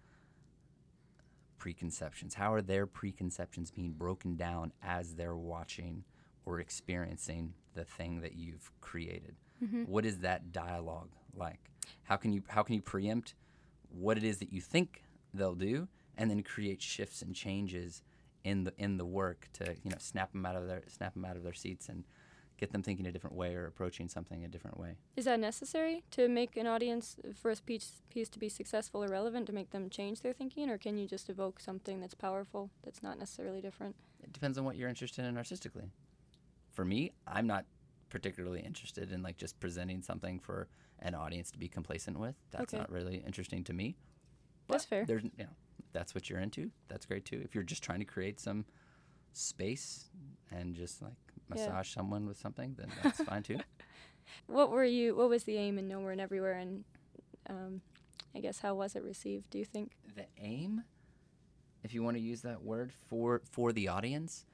preconceptions? How are their preconceptions being broken down as they're watching or experiencing the thing that you've created? Mm-hmm. What is that dialogue like? How can you how can you preempt what it is that you think they'll do and then create shifts and changes in the in the work to you know snap them out of their snap them out of their seats and get them thinking a different way or approaching something a different way. Is that necessary to make an audience for a piece, piece to be successful or relevant to make them change their thinking, or can you just evoke something that's powerful that's not necessarily different? It depends on what you're interested in artistically. For me, I'm not particularly interested in like just presenting something for an audience to be complacent with. That's Okay. not really interesting to me. That's fair. There's you know, that's what you're into. That's great too. If you're just trying to create some space and just like Yeah. massage someone with something, then that's fine too. [laughs] What were you? What was the aim in Nowhere and Everywhere, and um, I guess how was it received? Do you think? the aim, if you want to use that word for for the audience,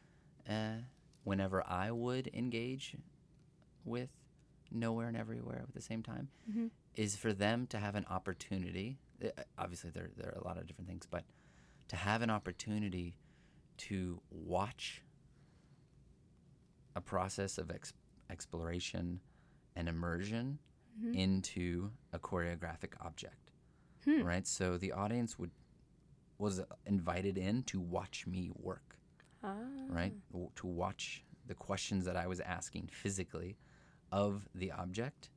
uh, whenever I would engage with nowhere and everywhere at the same time, Mhm. is for them to have an opportunity. uh, Obviously, there there are a lot of different things, but to have an opportunity to watch a process of ex- exploration and immersion Mhm. into a choreographic object. Hmm. Right? So the audience would was invited in to watch me work, Ah. right? W- To watch the questions that I was asking physically of the object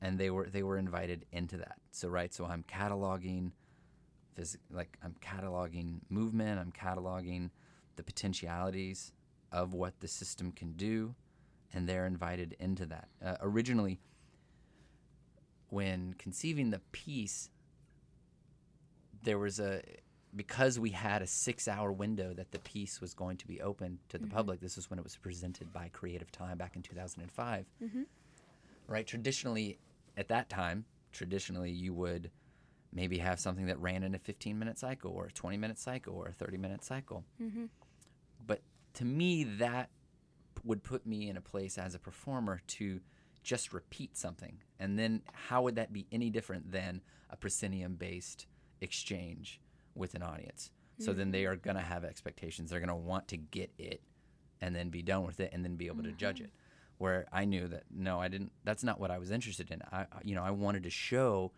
and they were they were invited into that. So right, so I'm cataloging phys- like I'm cataloging movement, I'm cataloging the potentialities of what the system can do and they're invited into that. Uh, originally when conceiving the piece there was a because we had a 6-hour window that the piece was going to be open to the Mhm. public. This was when it was presented by Creative Time back in 2005 Mhm. right? Traditionally, at that time, traditionally you would maybe have something that ran in a 15 minute cycle or a 20 minute cycle or a 30 minute cycle. Mhm. To me, that would put me in a place as a performer to just repeat something. And then how would that be any different than a proscenium based exchange with an audience? So then they mm. are going to have expectations. They're going to want to get it and then be done with it and then be able to judge it. Mm-hmm. Where I knew that no, I didn't that's not what I was interested in. I I- you know, I wanted to show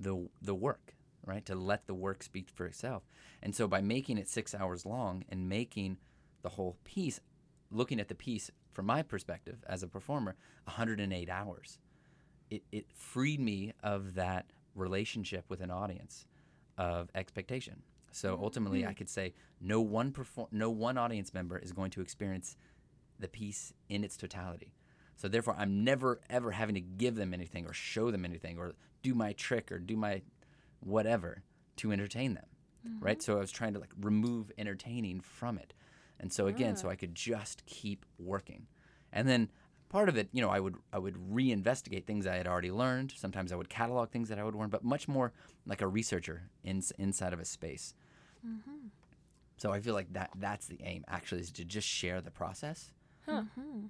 the the work, right? To let the work speak for itself. And so by making it 6 hours long and making the whole piece looking at the piece from my perspective as a performer 108 hours. It, it freed me of that relationship with an audience of expectation. So ultimately i mm-hmm. could say no one perform no one audience member is going to experience the piece in its totality. So therefore i'm never ever having to give them anything or show them anything or do my trick or do my whatever to entertain them right? Mm-hmm. So i was trying to like remove entertaining from it and so again so Ah. i could just keep working. And then part of it you know i would i would reinvestigate things i had already learned. Sometimes i would catalog things that i would learn but much more like a researcher in, inside of a space. So i feel like that that's the aim actually is to just share the process Huh.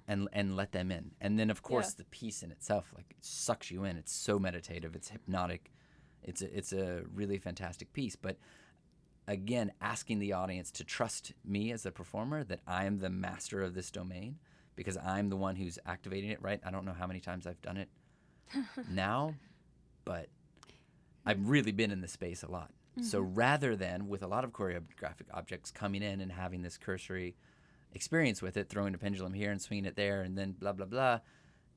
and and let them in. And then of course Yeah. the piece in itself like it sucks you in. It's so meditative. It's hypnotic. It's a, it's a really fantastic piece but again asking the audience to trust me as the performer that i am the master of this domain because i'm the one who's activating it right? I don't know how many times i've done it [laughs] now but i've really been in this space a lot. So mm-hmm. rather than with a lot of choreographic objects coming in and having this cursory experience with it throwing a pendulum here and swinging it there and then blah blah blah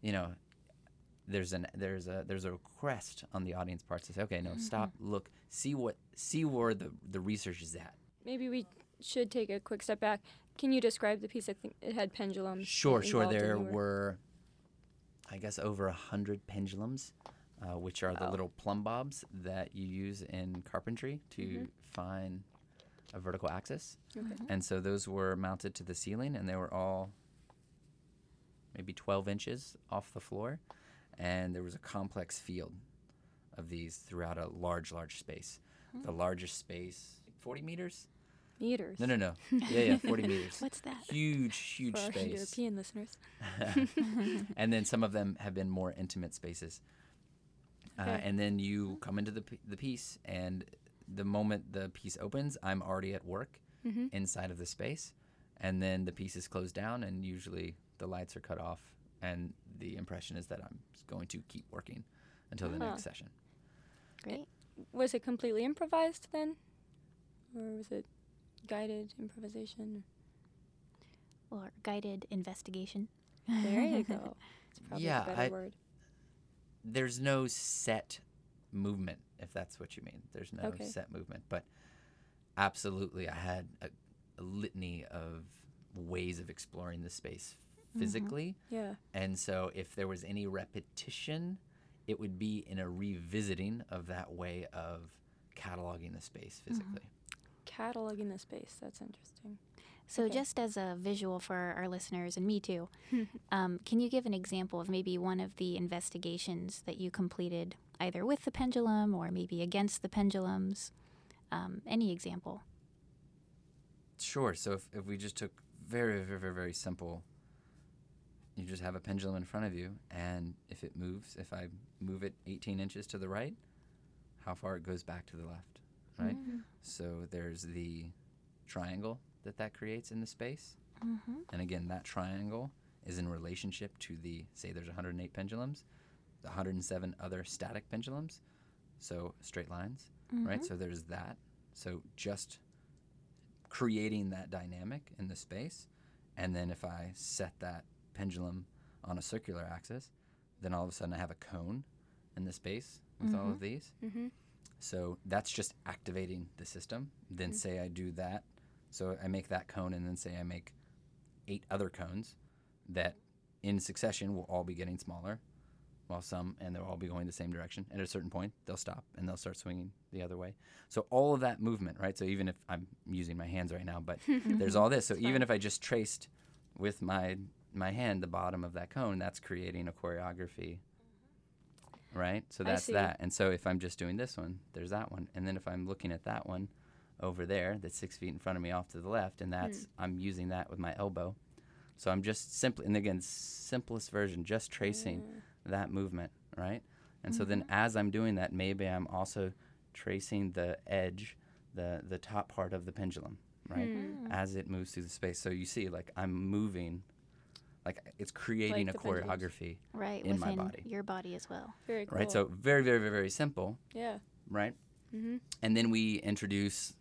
you know there's an there's a there's a request on the audience part to say okay no stop look see what see where the the research is at Maybe we should take a quick step back. Can you describe the piece? I think it had pendulums. Sure, sure. There were, I guess, over a hundred pendulums, uh, which are the little plumb bobs that you use in carpentry to Mhm. find a vertical axis. Okay. And so those were mounted to the ceiling, and they were all maybe 12 inches off the floor. And there was a complex field of these throughout a large, large space. The largest space, 40 meters? Meters. No, no, no. [laughs] Yeah, yeah, 40 meters. What's that? Huge, huge For our space. European listeners. [laughs] [laughs] and then some of them have been more intimate spaces. Uh, Okay. and then you come into the, p- the piece, and the moment the piece opens, I'm already at work hmm inside of the space. And then the piece is closed down, and usually the lights are cut off. And the impression is that I'm going to keep working until the next session. Great. Was it completely improvised then, or was it guided improvisation? Or guided investigation. There you go. [laughs] It's probably Yeah, a better I- word. There's no set movement, if that's what you mean. There's no Okay. set movement. But absolutely, I had a, a litany of ways of exploring the space physically. Yeah. And so if there was any repetition, it would be in a revisiting of that way of cataloging the space physically. Cataloging the space. That's interesting. So, Okay. just as a visual for our listeners and me too, [laughs] um, can you give an example of maybe one of the investigations that you completed, either with the pendulum or maybe against the pendulums? Um, any example? Sure. So if, if we just took very, very, very, very simple, you just have a pendulum in front of you, and if it moves, if I move it 18 inches to the right, how far it goes back to the left, right? So there's the triangle that that creates in the space. Mm-hmm. And again, that triangle is in relationship to the, say there's 108 pendulums. the 107 other static pendulums, so straight lines, right? So there's that. So just creating that dynamic in the space, and then if I set that pendulum on a circular axis, then all of a sudden I have a cone in the space with all of these. Mm-hmm. So that's just activating the system. Then say I do that. So I make that cone and then say I make eight other cones that in succession will all be getting smaller while some and they'll all be going the same direction. At a certain point, they'll stop and they'll start swinging the other way. So all of that movement, right? So even if I'm using my hands right now, but [laughs] there's all this. So even if I just traced with my my hand the bottom of that cone, that's creating a choreography. Mm-hmm. Right? So that's that. And so if I'm just doing this one, there's that one. And then if I'm looking at that one over there that's six feet in front of me off to the left, and that's hmm. I'm using that with my elbow. So I'm just simply and again, simplest version, just tracing mm. that movement, right? And so then mm-hmm. as I'm doing that, maybe I'm also tracing the edge, the the top part of the pendulum, right? Hmm. As it moves through the space. So you see like I'm moving like it's creating Like a the pendulums. choreography, Right, in my within body. your body as well. Very cool. right? So very very very very simple, yeah. right? Mm-hmm. And then we introduce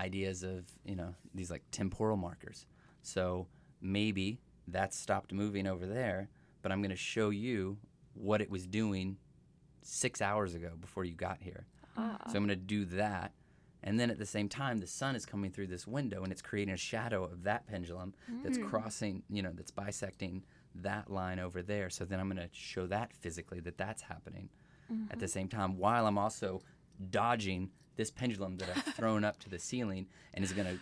ideas of, you know, these like temporal markers. So maybe that stopped moving over there, but I'm going to show you what it was doing six hours ago before you got here. Ah. So I'm going to do that. And then at the same time, the sun is coming through this window and it's creating a shadow of that pendulum that's hmm. crossing, you know, that's bisecting that line over there. So then I'm going to show that physically that that's happening at the mm-hmm. same time while I'm also dodging this pendulum that I've thrown up to the ceiling and is going to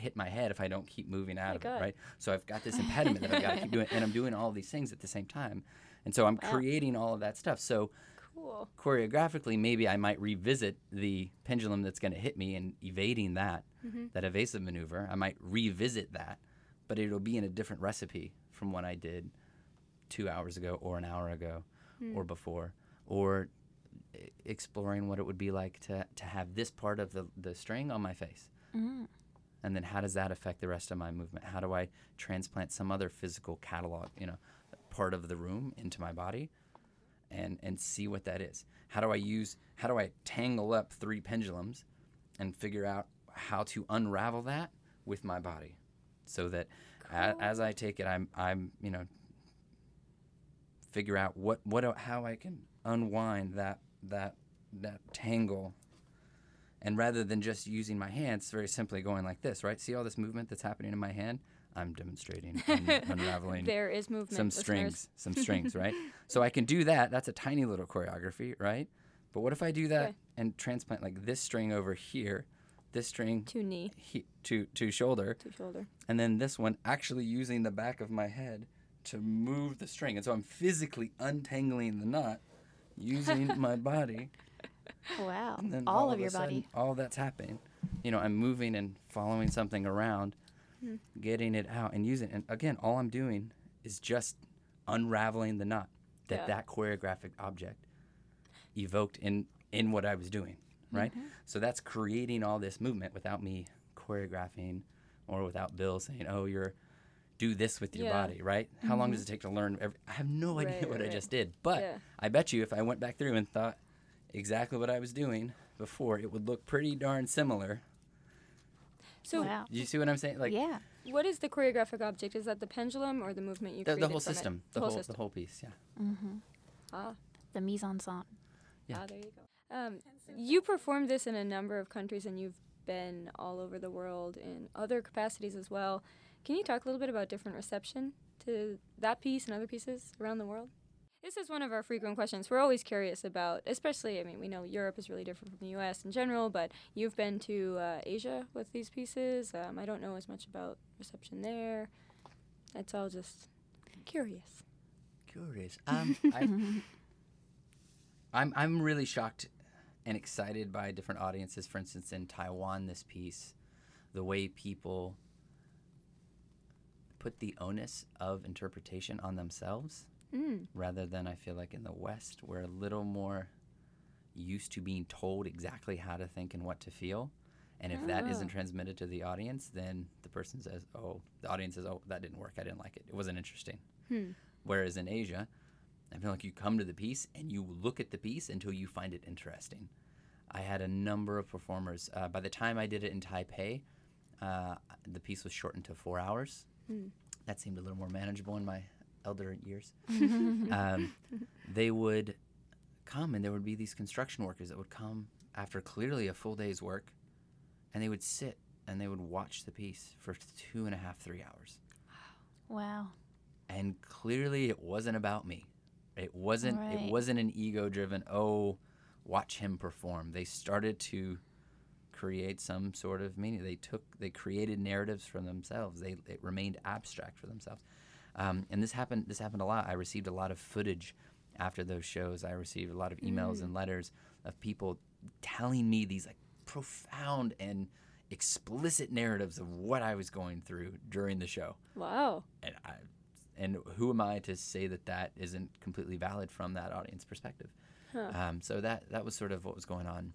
hit my head if I don't keep moving out My of God. it, right? So I've got this impediment that I've got to keep doing, and I'm doing all these things at the same time. And so I'm [laughs] creating all of that stuff. So Cool. choreographically, maybe I might revisit the pendulum that's going to hit me and evading that, that evasive maneuver. I might revisit that, but it'll be in a different recipe from what I did two hours ago or an hour ago or before, or exploring what it would be like to, to have this part of the, the string on my face. Mm. And then how does that affect the rest of my movement? How do I transplant some other physical catalog, you know, part of the room into my body and and see what that is? How do I use how do I tangle up three pendulums and figure out how to unravel that with my body so that a, as I take it I'm I'm, you know, figure out what what how I can unwind that that that tangle and rather than just using my hands, very simply going like this, right? See all this movement that's happening in my hand? I'm demonstrating [laughs] un- unraveling There is movement. some strings, some [laughs] strings, right? So I can do that. That's a tiny little choreography, right? But what if I do that Okay. and transplant like this string over here, this string To knee, he- to to shoulder, to shoulder. and then this one actually using the back of my head to move the string. And so I'm physically untangling the knot using [laughs] my body. Wow. Then All, of of your sudden, body. all that's happening. You know, I'm moving and following something around, Hmm. getting it out and using it. And again, all I'm doing is just unraveling the knot that Yeah. that choreographic object evoked in in what I was doing, right? Mm-hmm. So that's creating all this movement without me choreographing or without Bill saying, "Oh, you're do this with your Yeah. body," right? How long does it take to learn? Every, I have no idea Right, what right, I just did, but Yeah. I bet you if I went back through and thought exactly what I was doing before, it would look pretty darn similar. So, wow. Do you see what I'm saying? Like yeah. what is the choreographic object? Is that the pendulum or the movement you the, created the whole from it? system, The the whole whole system. the whole piece, yeah. Mm-hmm. Ah, The mise en scène. Yeah. ah, there you go. Um, you performed this in a number of countries, and you've been all over the world in other capacities as well. Can you talk a little bit about different reception to that piece and other pieces around the world? This is one of our frequent questions. We're always curious about, especially, I mean, we know Europe is really different from the US in general, but you've been to uh, Asia with these pieces. Um, I don't know as much about reception there. It's all just curious. Curious. Um, I, I'm I'm really shocked and excited by different audiences. For instance, in Taiwan, this piece, the way people put the onus of interpretation on themselves Mm. rather than I feel like in the West, we're a little more used to being told exactly how to think and what to feel. And if that isn't Ah. transmitted to the audience, then the person says, "Oh, the audience says, oh, that didn't work. I didn't like it. It wasn't interesting." Hmm. Whereas in Asia, I feel like you come to the piece and you look at the piece until you find it interesting. I had a number of performers. Uh, by the time I did it in Taipei, uh, the piece was shortened to four hours. Mm. That seemed a little more manageable in my elder years. [laughs] um, they would come and there would be these construction workers that would come after clearly a full day's work and they would sit and they would watch the piece for two and a half, three hours. Wow. And clearly it wasn't about me. It wasn't Right. it wasn't an ego driven, oh, watch him perform. They started to create some sort of meaning. They took they created narratives for themselves. They it remained abstract for themselves. Um, and this happened this happened a lot. I received a lot of footage after those shows. I received a lot of emails and letters of people telling me these like profound and explicit narratives of what I was going through during the show Wow. and I, and who am I to say that that isn't completely valid from that audience perspective? Huh. Um, so that that was sort of what was going on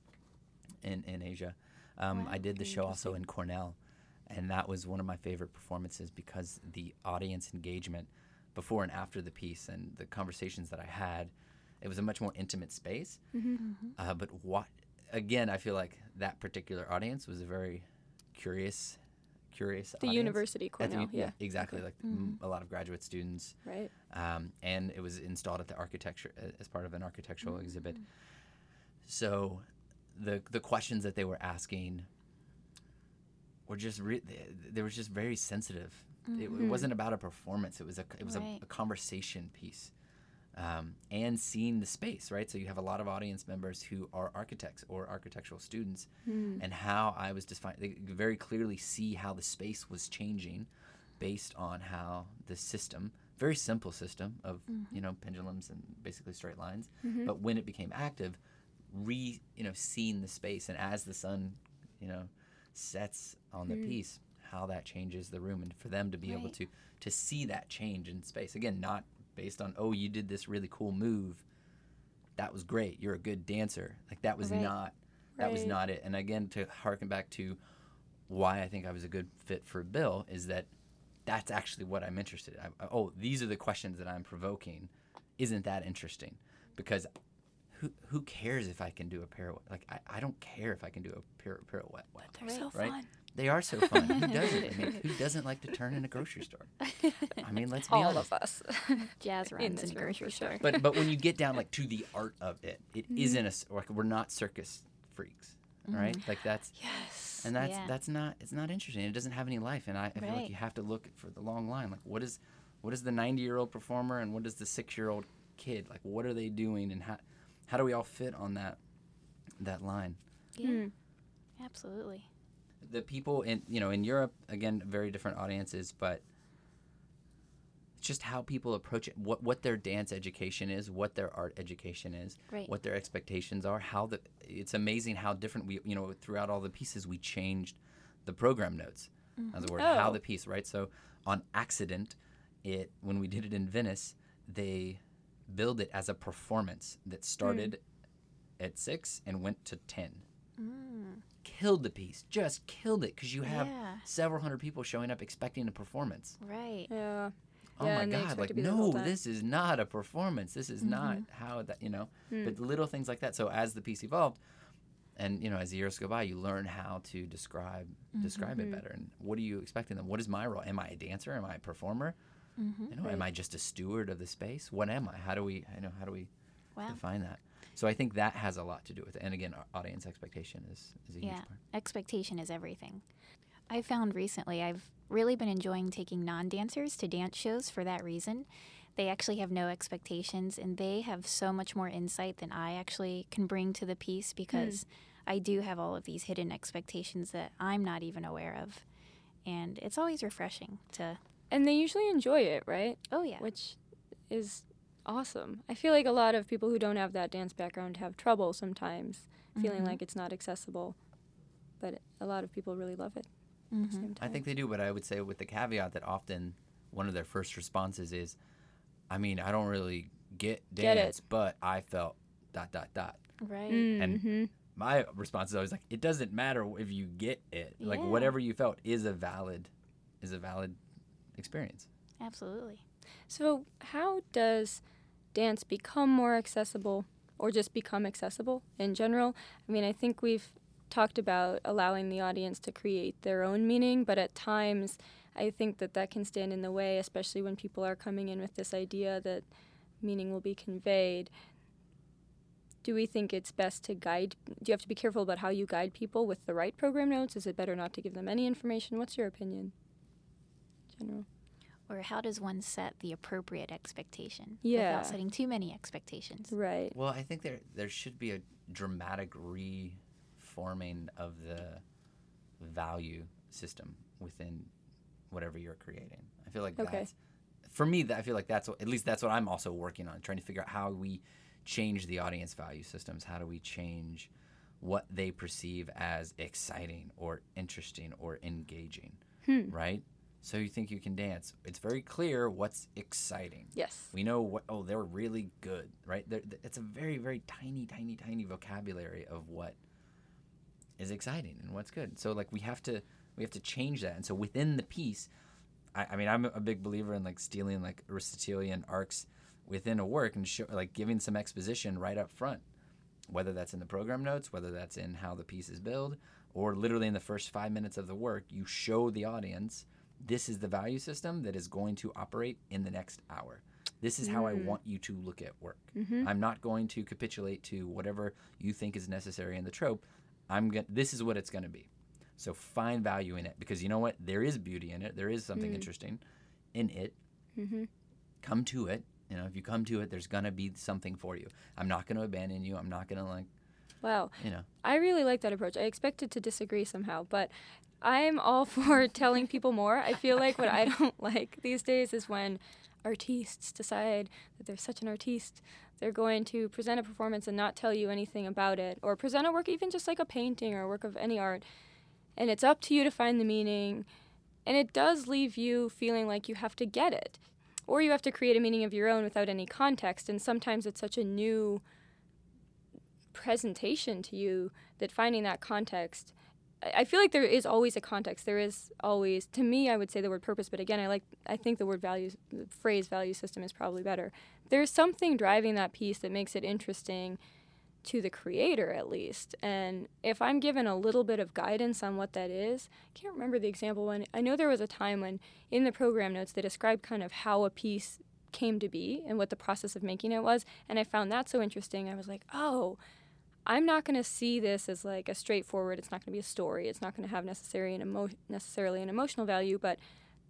in in Asia. Um, I did the show also in Cornell, and that was one of my favorite performances because the audience engagement before and after the piece and the conversations that I had, it was a much more intimate space. Uh, but what again, I feel like that particular audience was a very curious, curious. The audience. University At the Cornell. yeah. exactly. Like mm, a lot of graduate students, Right. um, and it was installed at the architecture uh, as part of an architectural exhibit. So, the the questions that they were asking were just re- they, they were just very sensitive. It, it mm-hmm. wasn't about a performance. It was a it was Right. a, a conversation piece. Um, and seeing the space, right? So you have a lot of audience members who are architects or architectural students, hmm. and how I was defined. They could very clearly see how the space was changing based on how the system, very simple system of mm-hmm. you know pendulums and basically straight lines, mm-hmm. but when it became active, re you know seeing the space and as the sun, you know, sets on the mm. piece, how that changes the room, and for them to be able to to see that change in space again, not based on oh you did this really cool move, that was great, you're a good dancer, like that was Right. not that was not it. And again, to harken back to why I think I was a good fit for Bill is that that's actually what I'm interested in. I, oh, these are the questions that I'm provoking. Isn't that interesting? Because who who cares if I can do a pirouette? Like I, I don't care if I can do a pir- pirouette. What? They're Right. so Right? fun. They are so fun. who doesn't? I mean, who [laughs] doesn't like to turn in a grocery store? I mean, let's be All honest. of us. [laughs] Jazz In runs this in a grocery for store. But but when you get [laughs] down like to the art of it, it mm-hmm. not a c- like we're not circus freaks, mm-hmm. right? Like that's yes. and that's Yeah. that's not it's not interesting it doesn't have any life and i, I feel like you have to look for the long line like what is what is the 90 year old performer and what is the six year old kid like what are they doing and how how do we all fit on that that line Yeah. Mm. Absolutely. the people in you know in europe again very different audiences but it's just how people approach it what what their dance education is what their art education is Right. what their expectations are how the it's amazing how different we you know throughout all the pieces we changed the program notes as a word how Oh. the piece right so on accident it when we did it in venice they billed it as a performance that started at six and went to 10 Mm. killed the piece. Just killed it because you have Yeah. several hundred people showing up expecting a performance. Right. Yeah. oh Yeah, my god like to be there the whole no this is not a performance. This is not mm-hmm. how that you know? Hmm. But little things like that. So as the piece evolved and you know as the years go by you learn how to describe describe it mm-hmm. better. And what are you expecting them? What is my role? Am i a dancer? Am i a performer Mm-hmm. you know am i just a steward of the space what am i how do we i know how do we Wow. define that so i think that has a lot to do with it and again our audience expectation is, is a huge Yeah. part Expectation is everything. I found recently I've really been enjoying taking non dancers to dance shows for that reason. They actually have no expectations and they have so much more insight than I actually can bring to the piece hmm. because I do have all of these hidden expectations that I'm not even aware of. And it's always refreshing to, And they usually enjoy it, right? oh, yeah. Which is awesome. I feel like a lot of people who don't have that dance background have trouble sometimes feeling Mhm. like it's not accessible. But a lot of people really love it. At Mhm. the same I think they do, but I would say with the caveat that often one of their first responses is, I mean, I don't really get Get dance, but I felt dot dot dot. Right. And Mhm. My response is always like, it doesn't matter if you get it. Like whatever you felt is a valid, is a valid experience. Absolutely. So, how does dance become more accessible or just become accessible in general? I mean, I think we've talked about allowing the audience to create their own meaning, but at times I think that that can stand in the way, especially when people are coming in with this idea that meaning will be conveyed. Do we think it's best to guide? Do you have to be careful about how you guide people with the right program notes? Is it better not to give them any information? What's your opinion? General. Or how does one set the appropriate expectation Yeah. without setting too many expectations? Right. Well, I think there there should be a dramatic reforming of the value system within whatever you're creating. I feel like Okay. that's for me. That I feel like that's what, at least that's what I'm also working on, trying to figure out how we change the audience value systems. How do we change what they perceive as exciting or interesting or engaging, Hmm. right? So you think you can dance? It's very clear what's exciting. Yes. We know what. Oh, they're really good, right? They're, th- it's a very, very tiny, tiny, tiny vocabulary of what is exciting and what's good. So like we have to we have to change that. And so within the piece, I, I mean, I'm a big believer in like stealing like Aristotelian arcs within a work and show, like giving some exposition right up front, whether that's in the program notes, whether that's in how the piece is built, or literally in the first five minutes of the work, you show the audience this is the value system that is going to operate in the next hour. This is how I Mm. want you to look at work. Mm-hmm. I'm not going to capitulate to whatever you think is necessary in the trope. I'm going this is what it's going to be. So find value in it because you know what? There is beauty in it. There is something Mm. interesting in it. Mm-hmm. Come to it. You know, if you come to it, there's going to be something for you. I'm not going to abandon you. I'm not going to like, Wow. you know. I really like that approach. I expected to disagree somehow, but I'm all [laughs] for telling people more. I feel like what I [laughs] don't like these days is when artists decide that they're such an artiste. They're going to present a performance and not tell you anything about it, or present a work, even just like a painting or a work of any art, and it's up to you to find the meaning. And it does leave you feeling like you have to get it, or you have to create a meaning of your own without any context. And sometimes it's such a new presentation to you that finding that context I- feel like there is always a context. There is always, to me, I would say the word purpose, but again, I like, I think the word values, the phrase value system is probably better. There's something driving that piece that makes it interesting to the creator, at least. And if I'm given a little bit of guidance on what that is, I can't remember the example when, I know there was a time when in the program notes they described kind of how a piece came to be and what the process of making it was. And I found that so interesting. I was like, oh, I'm not going to see this as like a straightforward. It's not going to be a story. It's not going to have necessarily an emo- necessarily an emotional value, but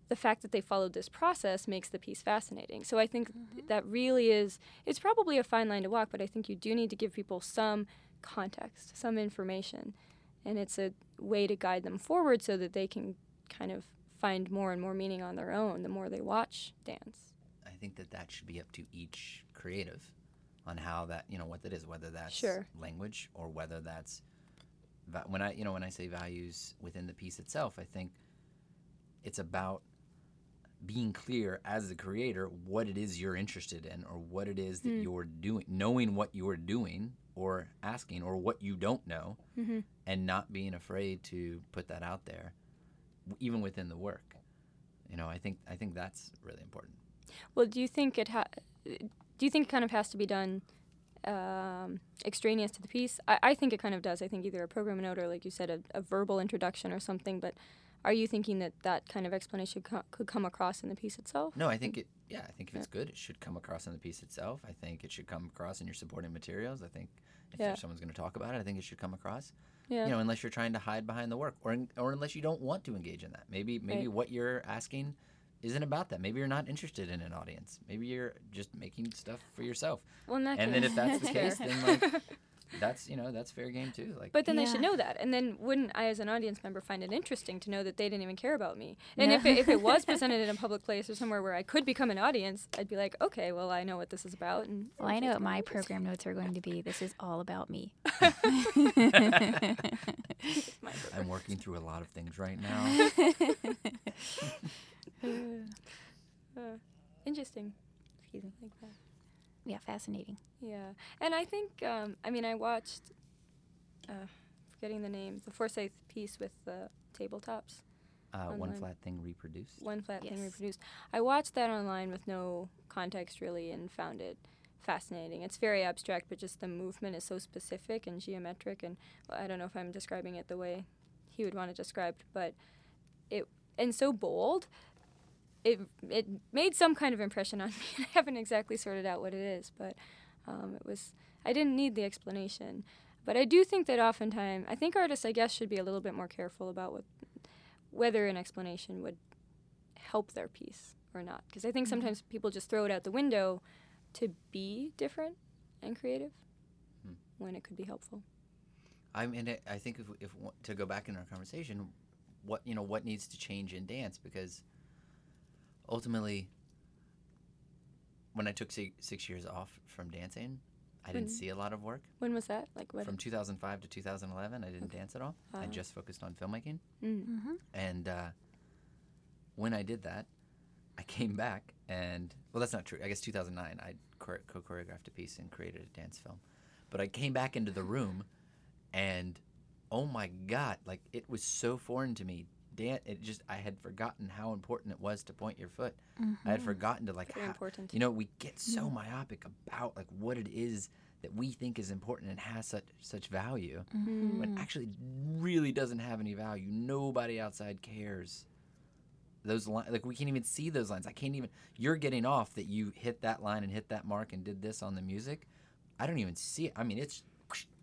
the fact that they followed this process makes the piece fascinating. So I think mm-hmm. that really is. It's probably a fine line to walk, but I think you do need to give people some context, some information, and it's a way to guide them forward so that they can kind of find more and more meaning on their own the more they watch dance. I think that that should be up to each creative on how that you know what that is, whether that's Sure. language or whether that's when I you know when I say values within the piece itself, I think it's about being clear as the creator what it is you're interested in or what it is that Hmm. you're doing, knowing what you're doing or asking or what you don't know, Mm-hmm. and not being afraid to put that out there, even within the work. You know, I think I think that's really important. Well, do you think it ha- do you think it kind of has to be done um, extraneous to the piece? I, I think it kind of does. I think either a program note or, like you said, a, a verbal introduction or something. But are you thinking that that kind of explanation co- could come across in the piece itself? No, I think it. Yeah, I think if it's good, it should come across in the piece itself. I think it should come across in your supporting materials. I think if Yeah. someone's going to talk about it, I think it should come across. Yeah. You know, unless you're trying to hide behind the work, or in, or unless you don't want to engage in that. Maybe maybe Right. what you're asking isn't about that. Maybe you're not interested in an audience. Maybe you're just making stuff for yourself. well, in that and then if that's the case, [laughs] then like that's you know that's fair game too. Like But then they should know that, and then wouldn't I, as an audience member, find it interesting to know that they didn't even care about me? And No. if it, if it was [laughs] presented in a public place or somewhere where I could become an audience, I'd be like, okay, well, I know what this is about. And Well, I know what my program notes are going to be. This is all about me. [laughs] I'm working through a lot of things right now. [laughs] Uh, interesting. Excuse me, like that. yeah, fascinating. Yeah, and I think um, I mean I watched, uh, forgetting the name, the Forsythe piece with the tabletops, Uh, one flat thing reproduced. one flat thing reproduced. I watched that online with no context really, and found it fascinating. It's very abstract, but just the movement is so specific and geometric. And well, I don't know if I'm describing it the way he would want it described, but it and so bold. It it made some kind of impression on [laughs] me. I haven't exactly sorted out what it is, but um, it was. I didn't need the explanation, but I do think that oftentimes I think artists, I guess, should be a little bit more careful about what whether an explanation would help their piece or not. Because I think Mhm. sometimes people just throw it out the window to be different and creative Hmm. when it could be helpful. I mean, I- I think if, if to go back in our conversation, what you know, what needs to change in dance because ultimately, when I took six, six years off from dancing, I didn't When- see a lot of work. When was that? Like what? From 2005 to 2011, I didn't Okay. dance at all. I Uh, just focused on filmmaking. mm. Mm-hmm. And uh, when I did that, I came back and well, that's not true. I guess 2009, I co-choreographed a piece and created a dance film. But I came back into the room, and oh my god, like it was so foreign to me. Dan, it just I had forgotten how important it was to point your foot. I had forgotten to like Very how, important. you know, we get so myopic about like what it is that we think is important and has such such value Mm-hmm. when actually really doesn't have any value. Nobody outside cares. Those lines, like we can't even see those lines. I can't even. You're getting off that you hit that line and hit that mark and did this on the music. I don't even see it. I mean, it's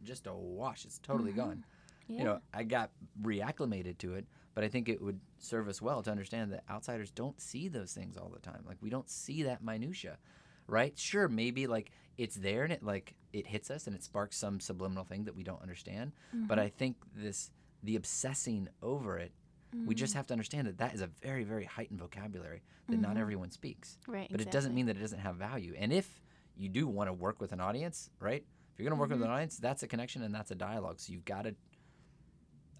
just a wash. It's totally Mhm. gone. Yeah. You know, I got reacclimated to it, but I think it would serve us well to understand that outsiders don't see those things all the time. Like we don't see that minutia, right? Sure, maybe like it's there and it like it hits us and it sparks some subliminal thing that we don't understand. But Mm-hmm. I think this the obsessing over it, we just have to understand that that is a very very heightened vocabulary that not Mhm. everyone speaks. right. But it doesn't mean that it doesn't have value. And if you do want to work with an audience, right? If you're going to work with Mm-hmm. an audience, that's a connection and that's a dialogue. So you've got to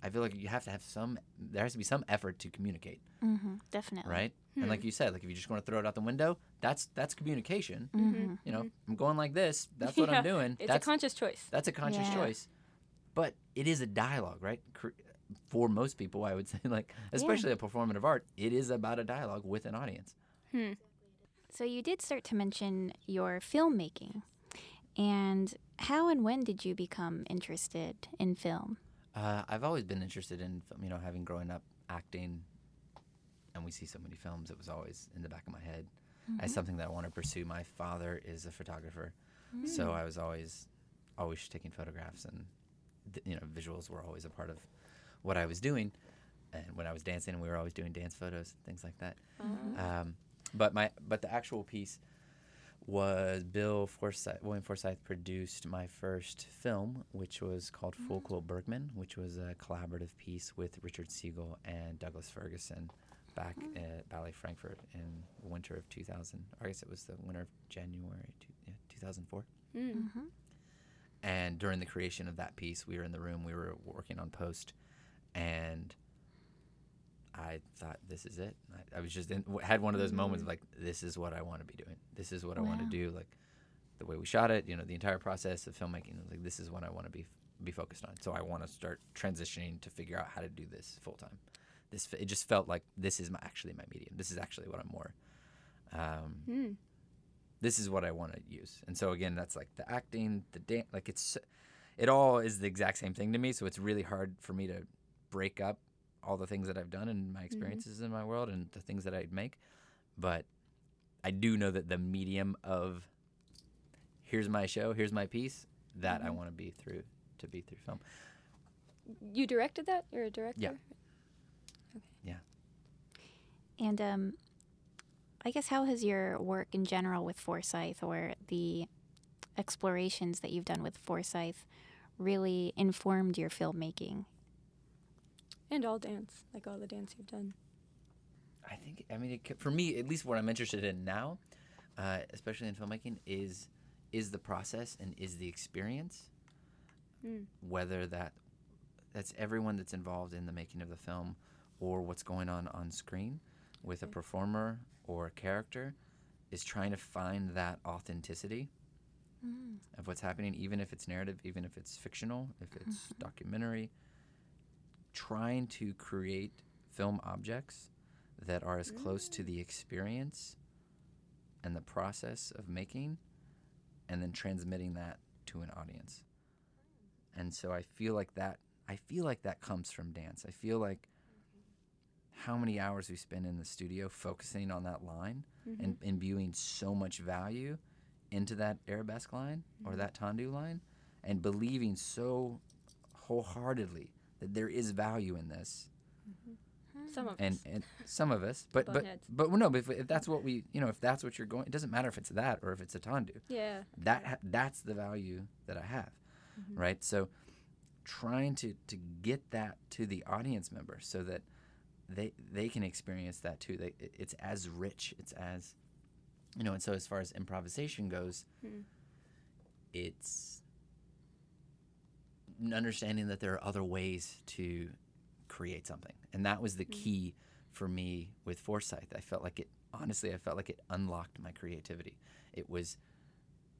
I feel like you have to have some there has to be some effort to communicate, Mm-hmm. Definitely. right? And like you said, like if you just want to throw it out the window, that's that's communication. Mm-hmm. You know, I'm going like this. That's what [laughs] Yeah, I'm doing. It's that's a conscious choice. that's a conscious Yeah. choice. But it is a dialogue, right? For most people, I would say, [laughs] like, especially a performative art, it is about a dialogue with an audience. Hmm. So you did start to mention your filmmaking, and how and when did you become interested in film? Uh, I've always been interested in film, you know, having growing up acting, and we see so many films, it was always in the back of my head as something that I want to pursue. My father is a photographer, so I was always, always taking photographs, and th- you know, visuals were always a part of what I was doing. And when I was dancing, we were always doing dance photos, things like that. Um, but my but the actual piece was Bill Forsythe, William Forsythe produced my first film, which was called Full Quilt Bergman, which was a collaborative piece with Richard Siegal and Douglas Ferguson back at Ballet Frankfurt in the winter of 2000. Or I guess it was the winter of January two, yeah, 2004. Mm. Mm-hmm. And during the creation of that piece, we were in the room, we were working on post, and I thought, this is it. I, I was just in, had one of those moments of like, this is what I want to be doing. This is what I want to do. Like the way we shot it, you know, the entire process of filmmaking. Like, this is what I want to be be focused on. So I want to start transitioning to figure out how to do this full time. This it just felt like this is my actually my medium. This is actually what I'm more. Um, Mm. this is what I want to use. And so again, that's like the acting, the dance, like it's, it all is the exact same thing to me. So it's really hard for me to break up all the things that I've done and my experiences in my world and the things that I'd make. But I do know that the medium of here's my show, here's my piece, that I want to be through to be through film. You directed that? You're a director? Yeah. Okay. Yeah. And um, I guess how has your work in general with Forsythe or the explorations that you've done with Forsythe really informed your filmmaking? And all dance, like all the dance you've done. I think I mean it, for me at least what I'm interested in now, uh, especially in filmmaking, is is the process and is the experience. Mm. Whether that that's everyone that's involved in the making of the film, or what's going on on screen with a performer or a character, is trying to find that authenticity of what's happening, even if it's narrative, even if it's fictional, if it's [laughs] documentary. Trying to create film objects that are as close to the experience and the process of making and then transmitting that to an audience. And so I feel like that I feel like that comes from dance. I feel like how many hours we spend in the studio focusing on that line Mm-hmm. and imbuing so much value into that arabesque line or that tendu line and believing so wholeheartedly that there is value in this Some of and us. and some of us but but but well, no but if, if that's what we you know if that's what you're going it doesn't matter if it's that or if it's a tendu. yeah. that ha- that's the value that I have, Mm-hmm. right? So trying to to get that to the audience member so that they they can experience that too. They, it's as rich. It's as you know. And so as far as improvisation goes, Mm. it's n- understanding that there are other ways to create something, and that was the mm. key for me with Forsythe. I felt like it. Honestly, I felt like it unlocked my creativity. It was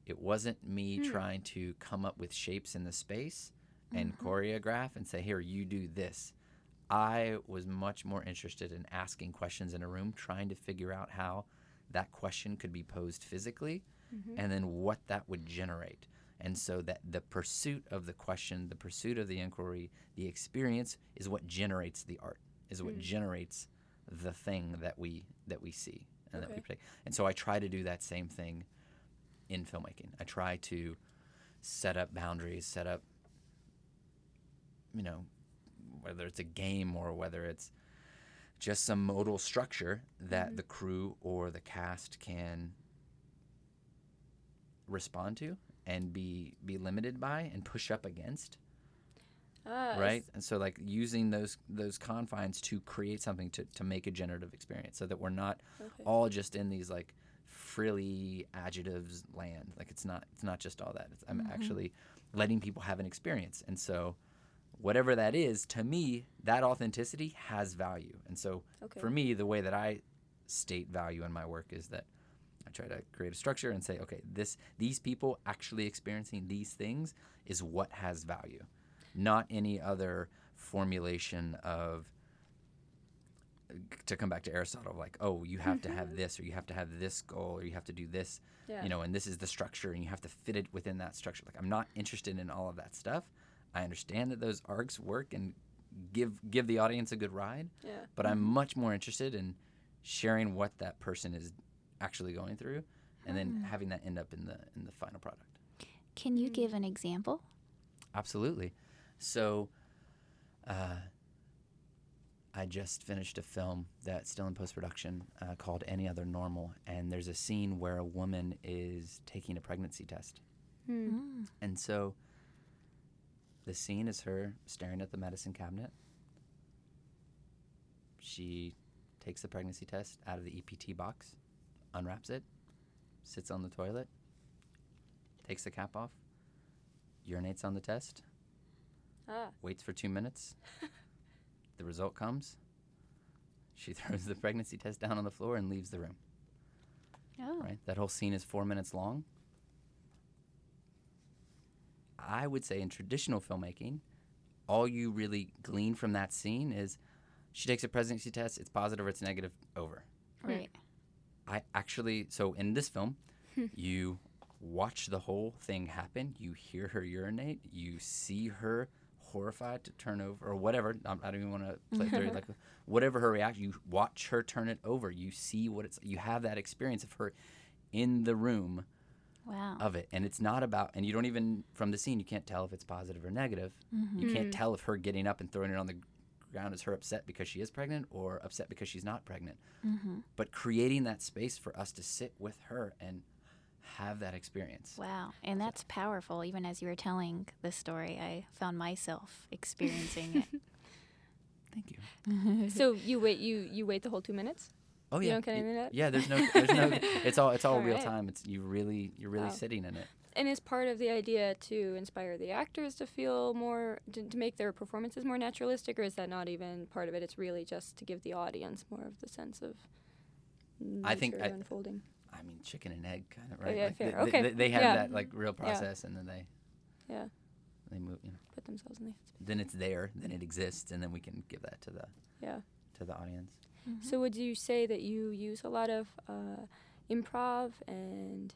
it wasn't me hmm. trying to come up with shapes in the space and mm-hmm. choreograph and say here you do this i was much more interested in asking questions in a room trying to figure out how that question could be posed physically mm-hmm. and then what that would generate and so that the pursuit of the question the pursuit of the inquiry the experience is what generates the art is what mm. generates the thing that we that we see and that we Okay. play and so i try to do that same thing in filmmaking. I try to set up boundaries, set up, you know, whether it's a game or whether it's just some modal structure that mm-hmm. the crew or the cast can respond to and be be limited by and push up against. Is- right? and so like using those those confines to create something to, to make a generative experience so that we're not Okay. all just in these like frilly adjectives land. Like it's not it's not just all that. It's, i'm mm-hmm. actually letting people have an experience. And so whatever that is to me that authenticity has value. And so Okay. for me the way that i state value in my work is that i try to create a structure and say okay this these people actually experiencing these things is what has value not any other formulation of to come back to Aristotle, like, oh, you have to have mm-hmm. this, or you have to have this goal, or you have to do this, Yeah. you know, and this is the structure, and you have to fit it within that structure. Like, I'm not interested in all of that stuff. I understand that those arcs work and give give the audience a good ride, Yeah. but I'm mm-hmm. much more interested in sharing what that person is actually going through, and then having that end up in the in the final product. Can you give an example? Absolutely. So, uh, I just finished a film that's still in post production uh, called Any Other Normal, and there's a scene where a woman is taking a pregnancy test, Mm. and so the scene is her staring at the medicine cabinet. She takes the pregnancy test out of the EPT box, unwraps it, sits on the toilet, takes the cap off, urinates on the test, Ah. waits for two minutes. [laughs] the result comes. She [laughs] throws the pregnancy test down on the floor and leaves the room. Oh. Right? That whole scene is four minutes long. I would say in traditional filmmaking, all you really glean from that scene is she takes a pregnancy test, it's positive or it's negative, over. Right. I actually, so in this film, hmm. you watch the whole thing happen. You hear her urinate. You see her horrified to turn over or whatever. I don't even want to play through [laughs] like whatever her reaction. You watch her turn it over. You see what it's. You have that experience of her in the room Wow. of it, and it's not about. And you don't even from the scene you can't tell if it's positive or negative. You mm-hmm. can't hmm. tell if her getting up and throwing it on the ground is her upset because she is pregnant or upset because she's not pregnant mm-hmm. but creating that space for us to sit with her and have that experience. Wow. And that's powerful. Even as you were telling the story, I found myself [laughs] experiencing it. Thank you. [laughs] so you wait you you wait the whole two minutes? Oh yeah. You don't cut y- any of that? yeah. There's no, there's no. It's all, it's all, [laughs] All real right. time. It's you really, you're really Wow. sitting in it. And is part of the idea to inspire the actors to feel more to, to make their performances more naturalistic, or is that not even part of it? It's really just to give the audience more of the sense of I think I- unfolding. I mean, chicken and egg kind of Oh, right. yeah, like fair. They, Okay. They, they have Yeah. that like real process, and then they, Yeah, they move. You know, put themselves in the then it's there, then it exists, and then we can give that to the Yeah. to the audience. So would you say that you use a lot of uh, improv and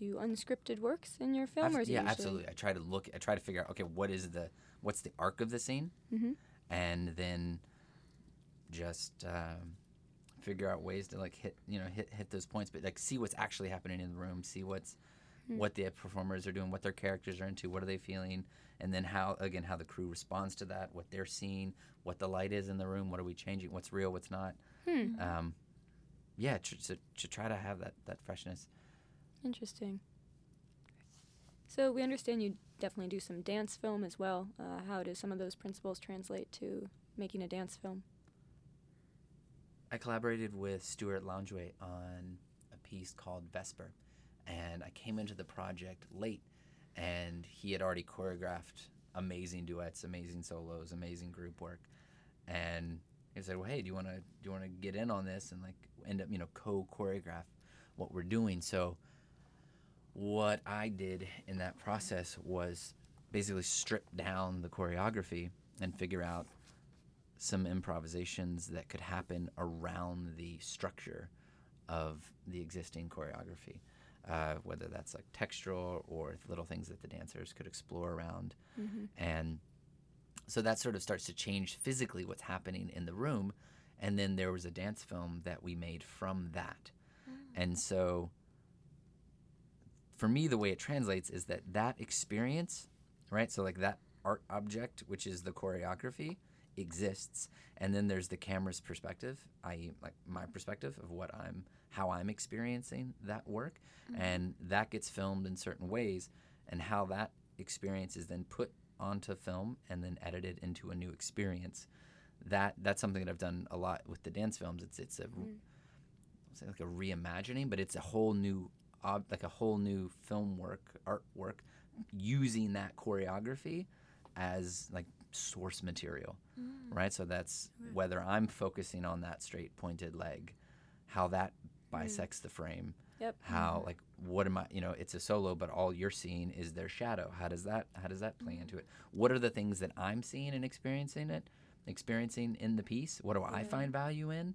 do unscripted works in your film, Abs- or is yeah, absolutely. I try to look. I try to figure out. Okay, what is the what's the arc of the scene, Mhm. and then just um, figure out ways to like hit you know hit hit those points, but like see what's actually happening in the room, see what's Hmm. what the performers are doing, what their characters are into, what are they feeling, and then how again how the crew responds to that, what they're seeing, what the light is in the room, what are we changing, what's real, what's not. Hmm. Um, yeah, to, to, to try to have that that freshness. Interesting. So we understand you definitely do some dance film as well. Uh, how do some of those principles translate to making a dance film? I collaborated with Stuart Loungway on a piece called Vesper, and I came into the project late, and he had already choreographed amazing duets, amazing solos, amazing group work, and he said, "Well, hey, do you want to do you want to get in on this and like end up you know co-choreograph what we're doing?" So, what I did in that process was basically strip down the choreography and figure out some improvisations that could happen around the structure of the existing choreography, uh, whether that's like textural or little things that the dancers could explore around. Mm-hmm. And so that sort of starts to change physically what's happening in the room. And then there was a dance film that we made from that. And so for me, the way it translates is that that experience, right? So, like that art object, which is the choreography, exists. And then there's the camera's perspective, i.e., like my perspective of what I'm, how I'm experiencing that work. Mm-hmm. And that gets filmed in certain ways. And how that experience is then put onto film and then edited into a new experience. That that's something that I've done a lot with the dance films. It's it's a mm-hmm. say like a reimagining, but it's a whole new ob- like a whole new film work, artwork, using that choreography as like source material, mm. right? So that's whether I'm focusing on that straight pointed leg, how that mm. bisects the frame, Yep. how mm-hmm. like what am I? You know, it's a solo, but all you're seeing is their shadow. How does that how does that play mm-hmm. into it? What are the things that I'm seeing and experiencing it, experiencing in the piece? What do I find value in?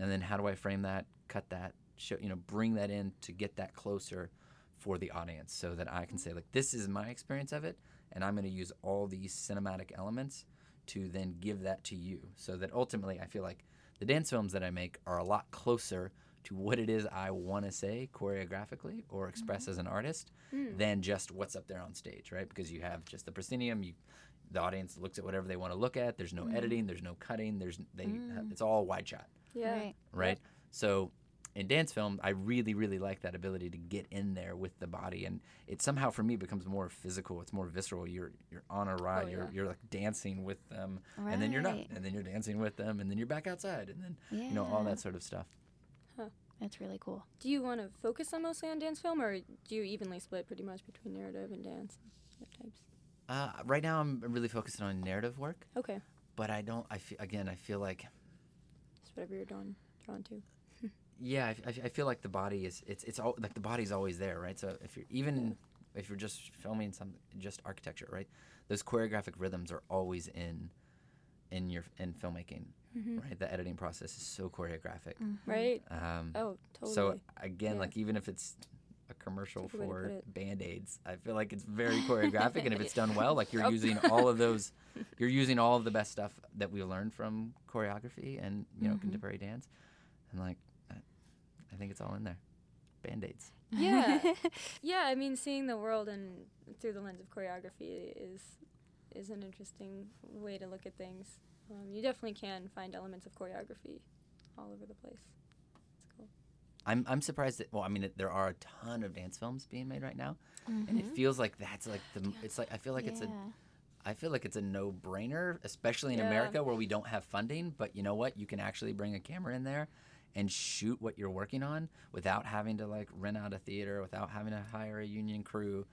And then how do I frame that, cut that, show you know, bring that in to get that closer for the audience, so that I can say like this is my experience of it, and I'm going to use all these cinematic elements to then give that to you, so that ultimately I feel like the dance films that I make are a lot closer to what it is I want to say choreographically or express mm-hmm. as an artist mm. than just what's up there on stage, right? Because you have just the proscenium, you the audience looks at whatever they want to look at. There's no mm-hmm. editing, there's no cutting, there's they have, it's all wide shot, Yeah. Right. right? So in dance film, I really really like that ability to get in there with the body and it somehow for me becomes more physical, it's more visceral. You're you're on a ride, Oh, you're you're like dancing with them and then you're not and then you're dancing with them and then you're back outside and then you know all that sort of stuff. That's really cool. Do you want to focus on mostly on dance film, or do you evenly split pretty much between narrative and dance types? Uh, right now, I'm really focusing on narrative work, Okay, but I don't. I feel again. I feel like just whatever you're drawn drawn to. Yeah. I, I- I feel like the body is. It's it's all like the body's always there, right? So if you're even if you're just filming some just architecture, right? Those choreographic rhythms are always in in your in filmmaking, mm-hmm. right? The editing process is so choreographic. Mm-hmm. Right? Um, Oh, totally. So again, Yeah. like even if it's a commercial That's a good way to for band aids, I feel like it's very [laughs] choreographic, and if it's done well, like you're [laughs] Oh. using all of those, [laughs] you're using all of the best stuff that we learned from choreography and you know mm-hmm. contemporary dance, and like I, I think it's all in there. Band aids. yeah, [laughs] yeah. I mean, seeing the world and through the lens of choreography is is an interesting way to look at things. Um, you definitely can find elements of choreography all over the place. It's cool. I'm I'm surprised that well, I mean, there are a ton of dance films being made right now, and Mm-hmm. it feels like that's like the it's like I feel like it's a I feel like it's a no brainer, especially in Yeah. America where we don't have funding. But you know what? You can actually bring a camera in there and shoot what you're working on without having to like rent out a theater, without having to hire a union crew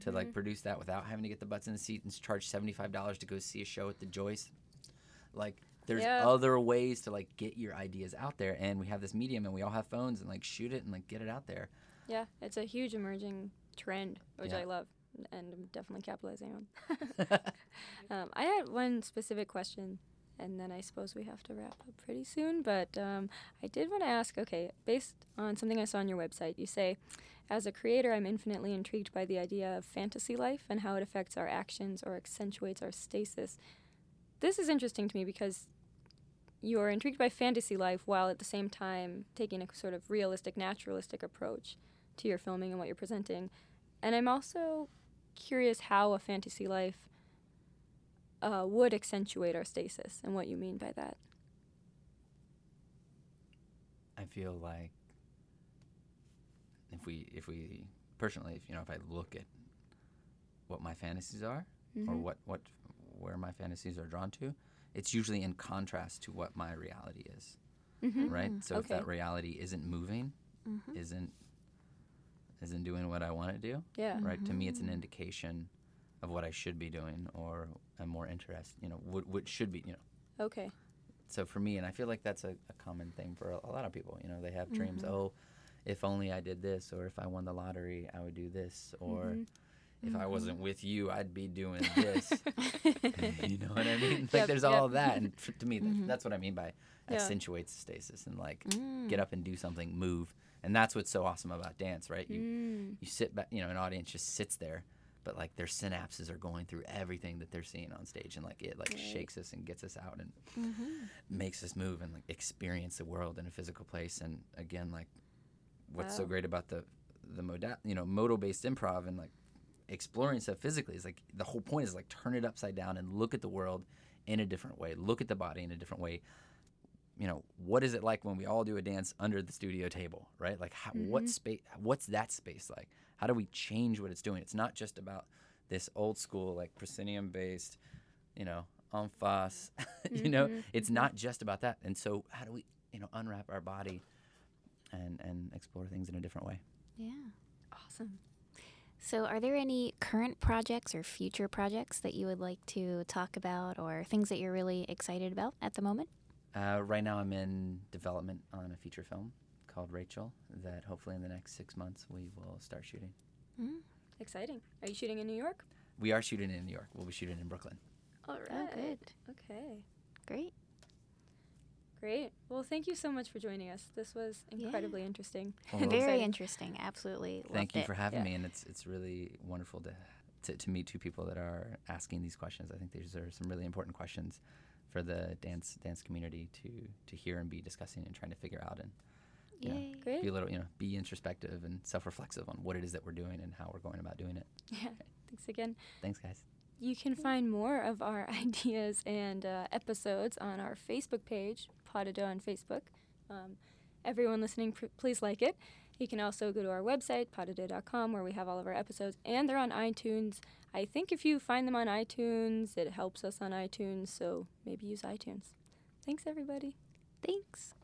to like produce that, without having to get the butts in the seat and charge seventy five dollars to go see a show at the Joyce. Like there's Yeah. other ways to like get your ideas out there, and we have this medium, and we all have phones, and like shoot it and like get it out there. Yeah, it's a huge emerging trend, which Yeah. I love and I'm definitely capitalizing on. [laughs] [laughs] um, I had one specific question and then I suppose we have to wrap up pretty soon. But um, I did want to ask okay, based on something I saw on your website, you say, as a creator, I'm infinitely intrigued by the idea of fantasy life and how it affects our actions or accentuates our stasis. This is interesting to me because you're intrigued by fantasy life while at the same time taking a sort of realistic, naturalistic approach to your filming and what you're presenting. And I'm also curious how a fantasy life uh, would accentuate our stasis and what you mean by that. I feel like if we if we personally, if you know, if I look at what my fantasies are Mm-hmm. or what what where my fantasies are drawn to, it's usually in contrast to what my reality is, Mm-hmm. right? So if that reality isn't moving, Mm-hmm. isn't isn't doing what I want it to do, Yeah. right? To me, it's an indication of what I should be doing or I'm more interested, you know, what what should be, you know. Okay. so for me, and I feel like that's a, a common thing for a, a lot of people. You know, they have dreams. Mhm. Oh, if only I did this, or if I won the lottery, I would do this, or Mhm. if I Mhm. wasn't with you, I'd be doing [laughs] this. [laughs] you know what I mean? Like Yep, there's yep. all of that, and f- to me, th- Mhm. that's what I mean by Yeah. accentuates stasis and like Mm. get up and do something, move, and that's what's so awesome about dance, right? You Mm. you sit back, you know, an audience just sits there. But like their synapses are going through everything that they're seeing on stage, and like it like Right. shakes us and gets us out, and Mhm. makes us move and like experience the world in a physical place and again like what's so great about the the moda- you know modal based improv and like exploring stuff physically is like the whole point is like turn it upside down and look at the world in a different way look at the body in a different way you know what is it like when we all do a dance under the studio table right like how, what Mhm. space what's that space like how do we change what it's doing? It's not just about this old school like proscenium based you know en face [laughs] you know? Mhm, it's not just about that. And so how do we you know unwrap our body and and explore things in a different way? Yeah. Awesome. So, are there any current projects or future projects that you would like to talk about or things that you're really excited about at the moment? uh, right now i'm in development on a feature film called rachel that hopefully in the next six months we will start shooting Mm. Exciting. Are you shooting in New York? we are shooting in new york we'll be shooting in brooklyn All right. Oh, good. Okay. Great. Great. Well, thank you so much for joining us. This was Yeah. incredibly interesting. Well, Very exciting. interesting. Absolutely. thank loved you it. for having Yeah. me and it's it's really wonderful to, to to meet two people that are asking these questions i think these are some really important questions for the dance dance community to to hear and be discussing and trying to figure out and you know, Yay. Great. be a little you know be introspective and self-reflexive on what it is that we're doing and how we're going about doing it [laughs] Yeah. Thanks again. thanks guys You can find more of our [laughs] ideas and uh, episodes on our Facebook page, Potado on Facebook. Um, everyone listening, pr- please like it. You can also go to our website, potado.com, where we have all of our episodes, and they're on iTunes. I think if you find them on iTunes, it helps us on iTunes, so maybe use iTunes. Thanks, everybody. Thanks.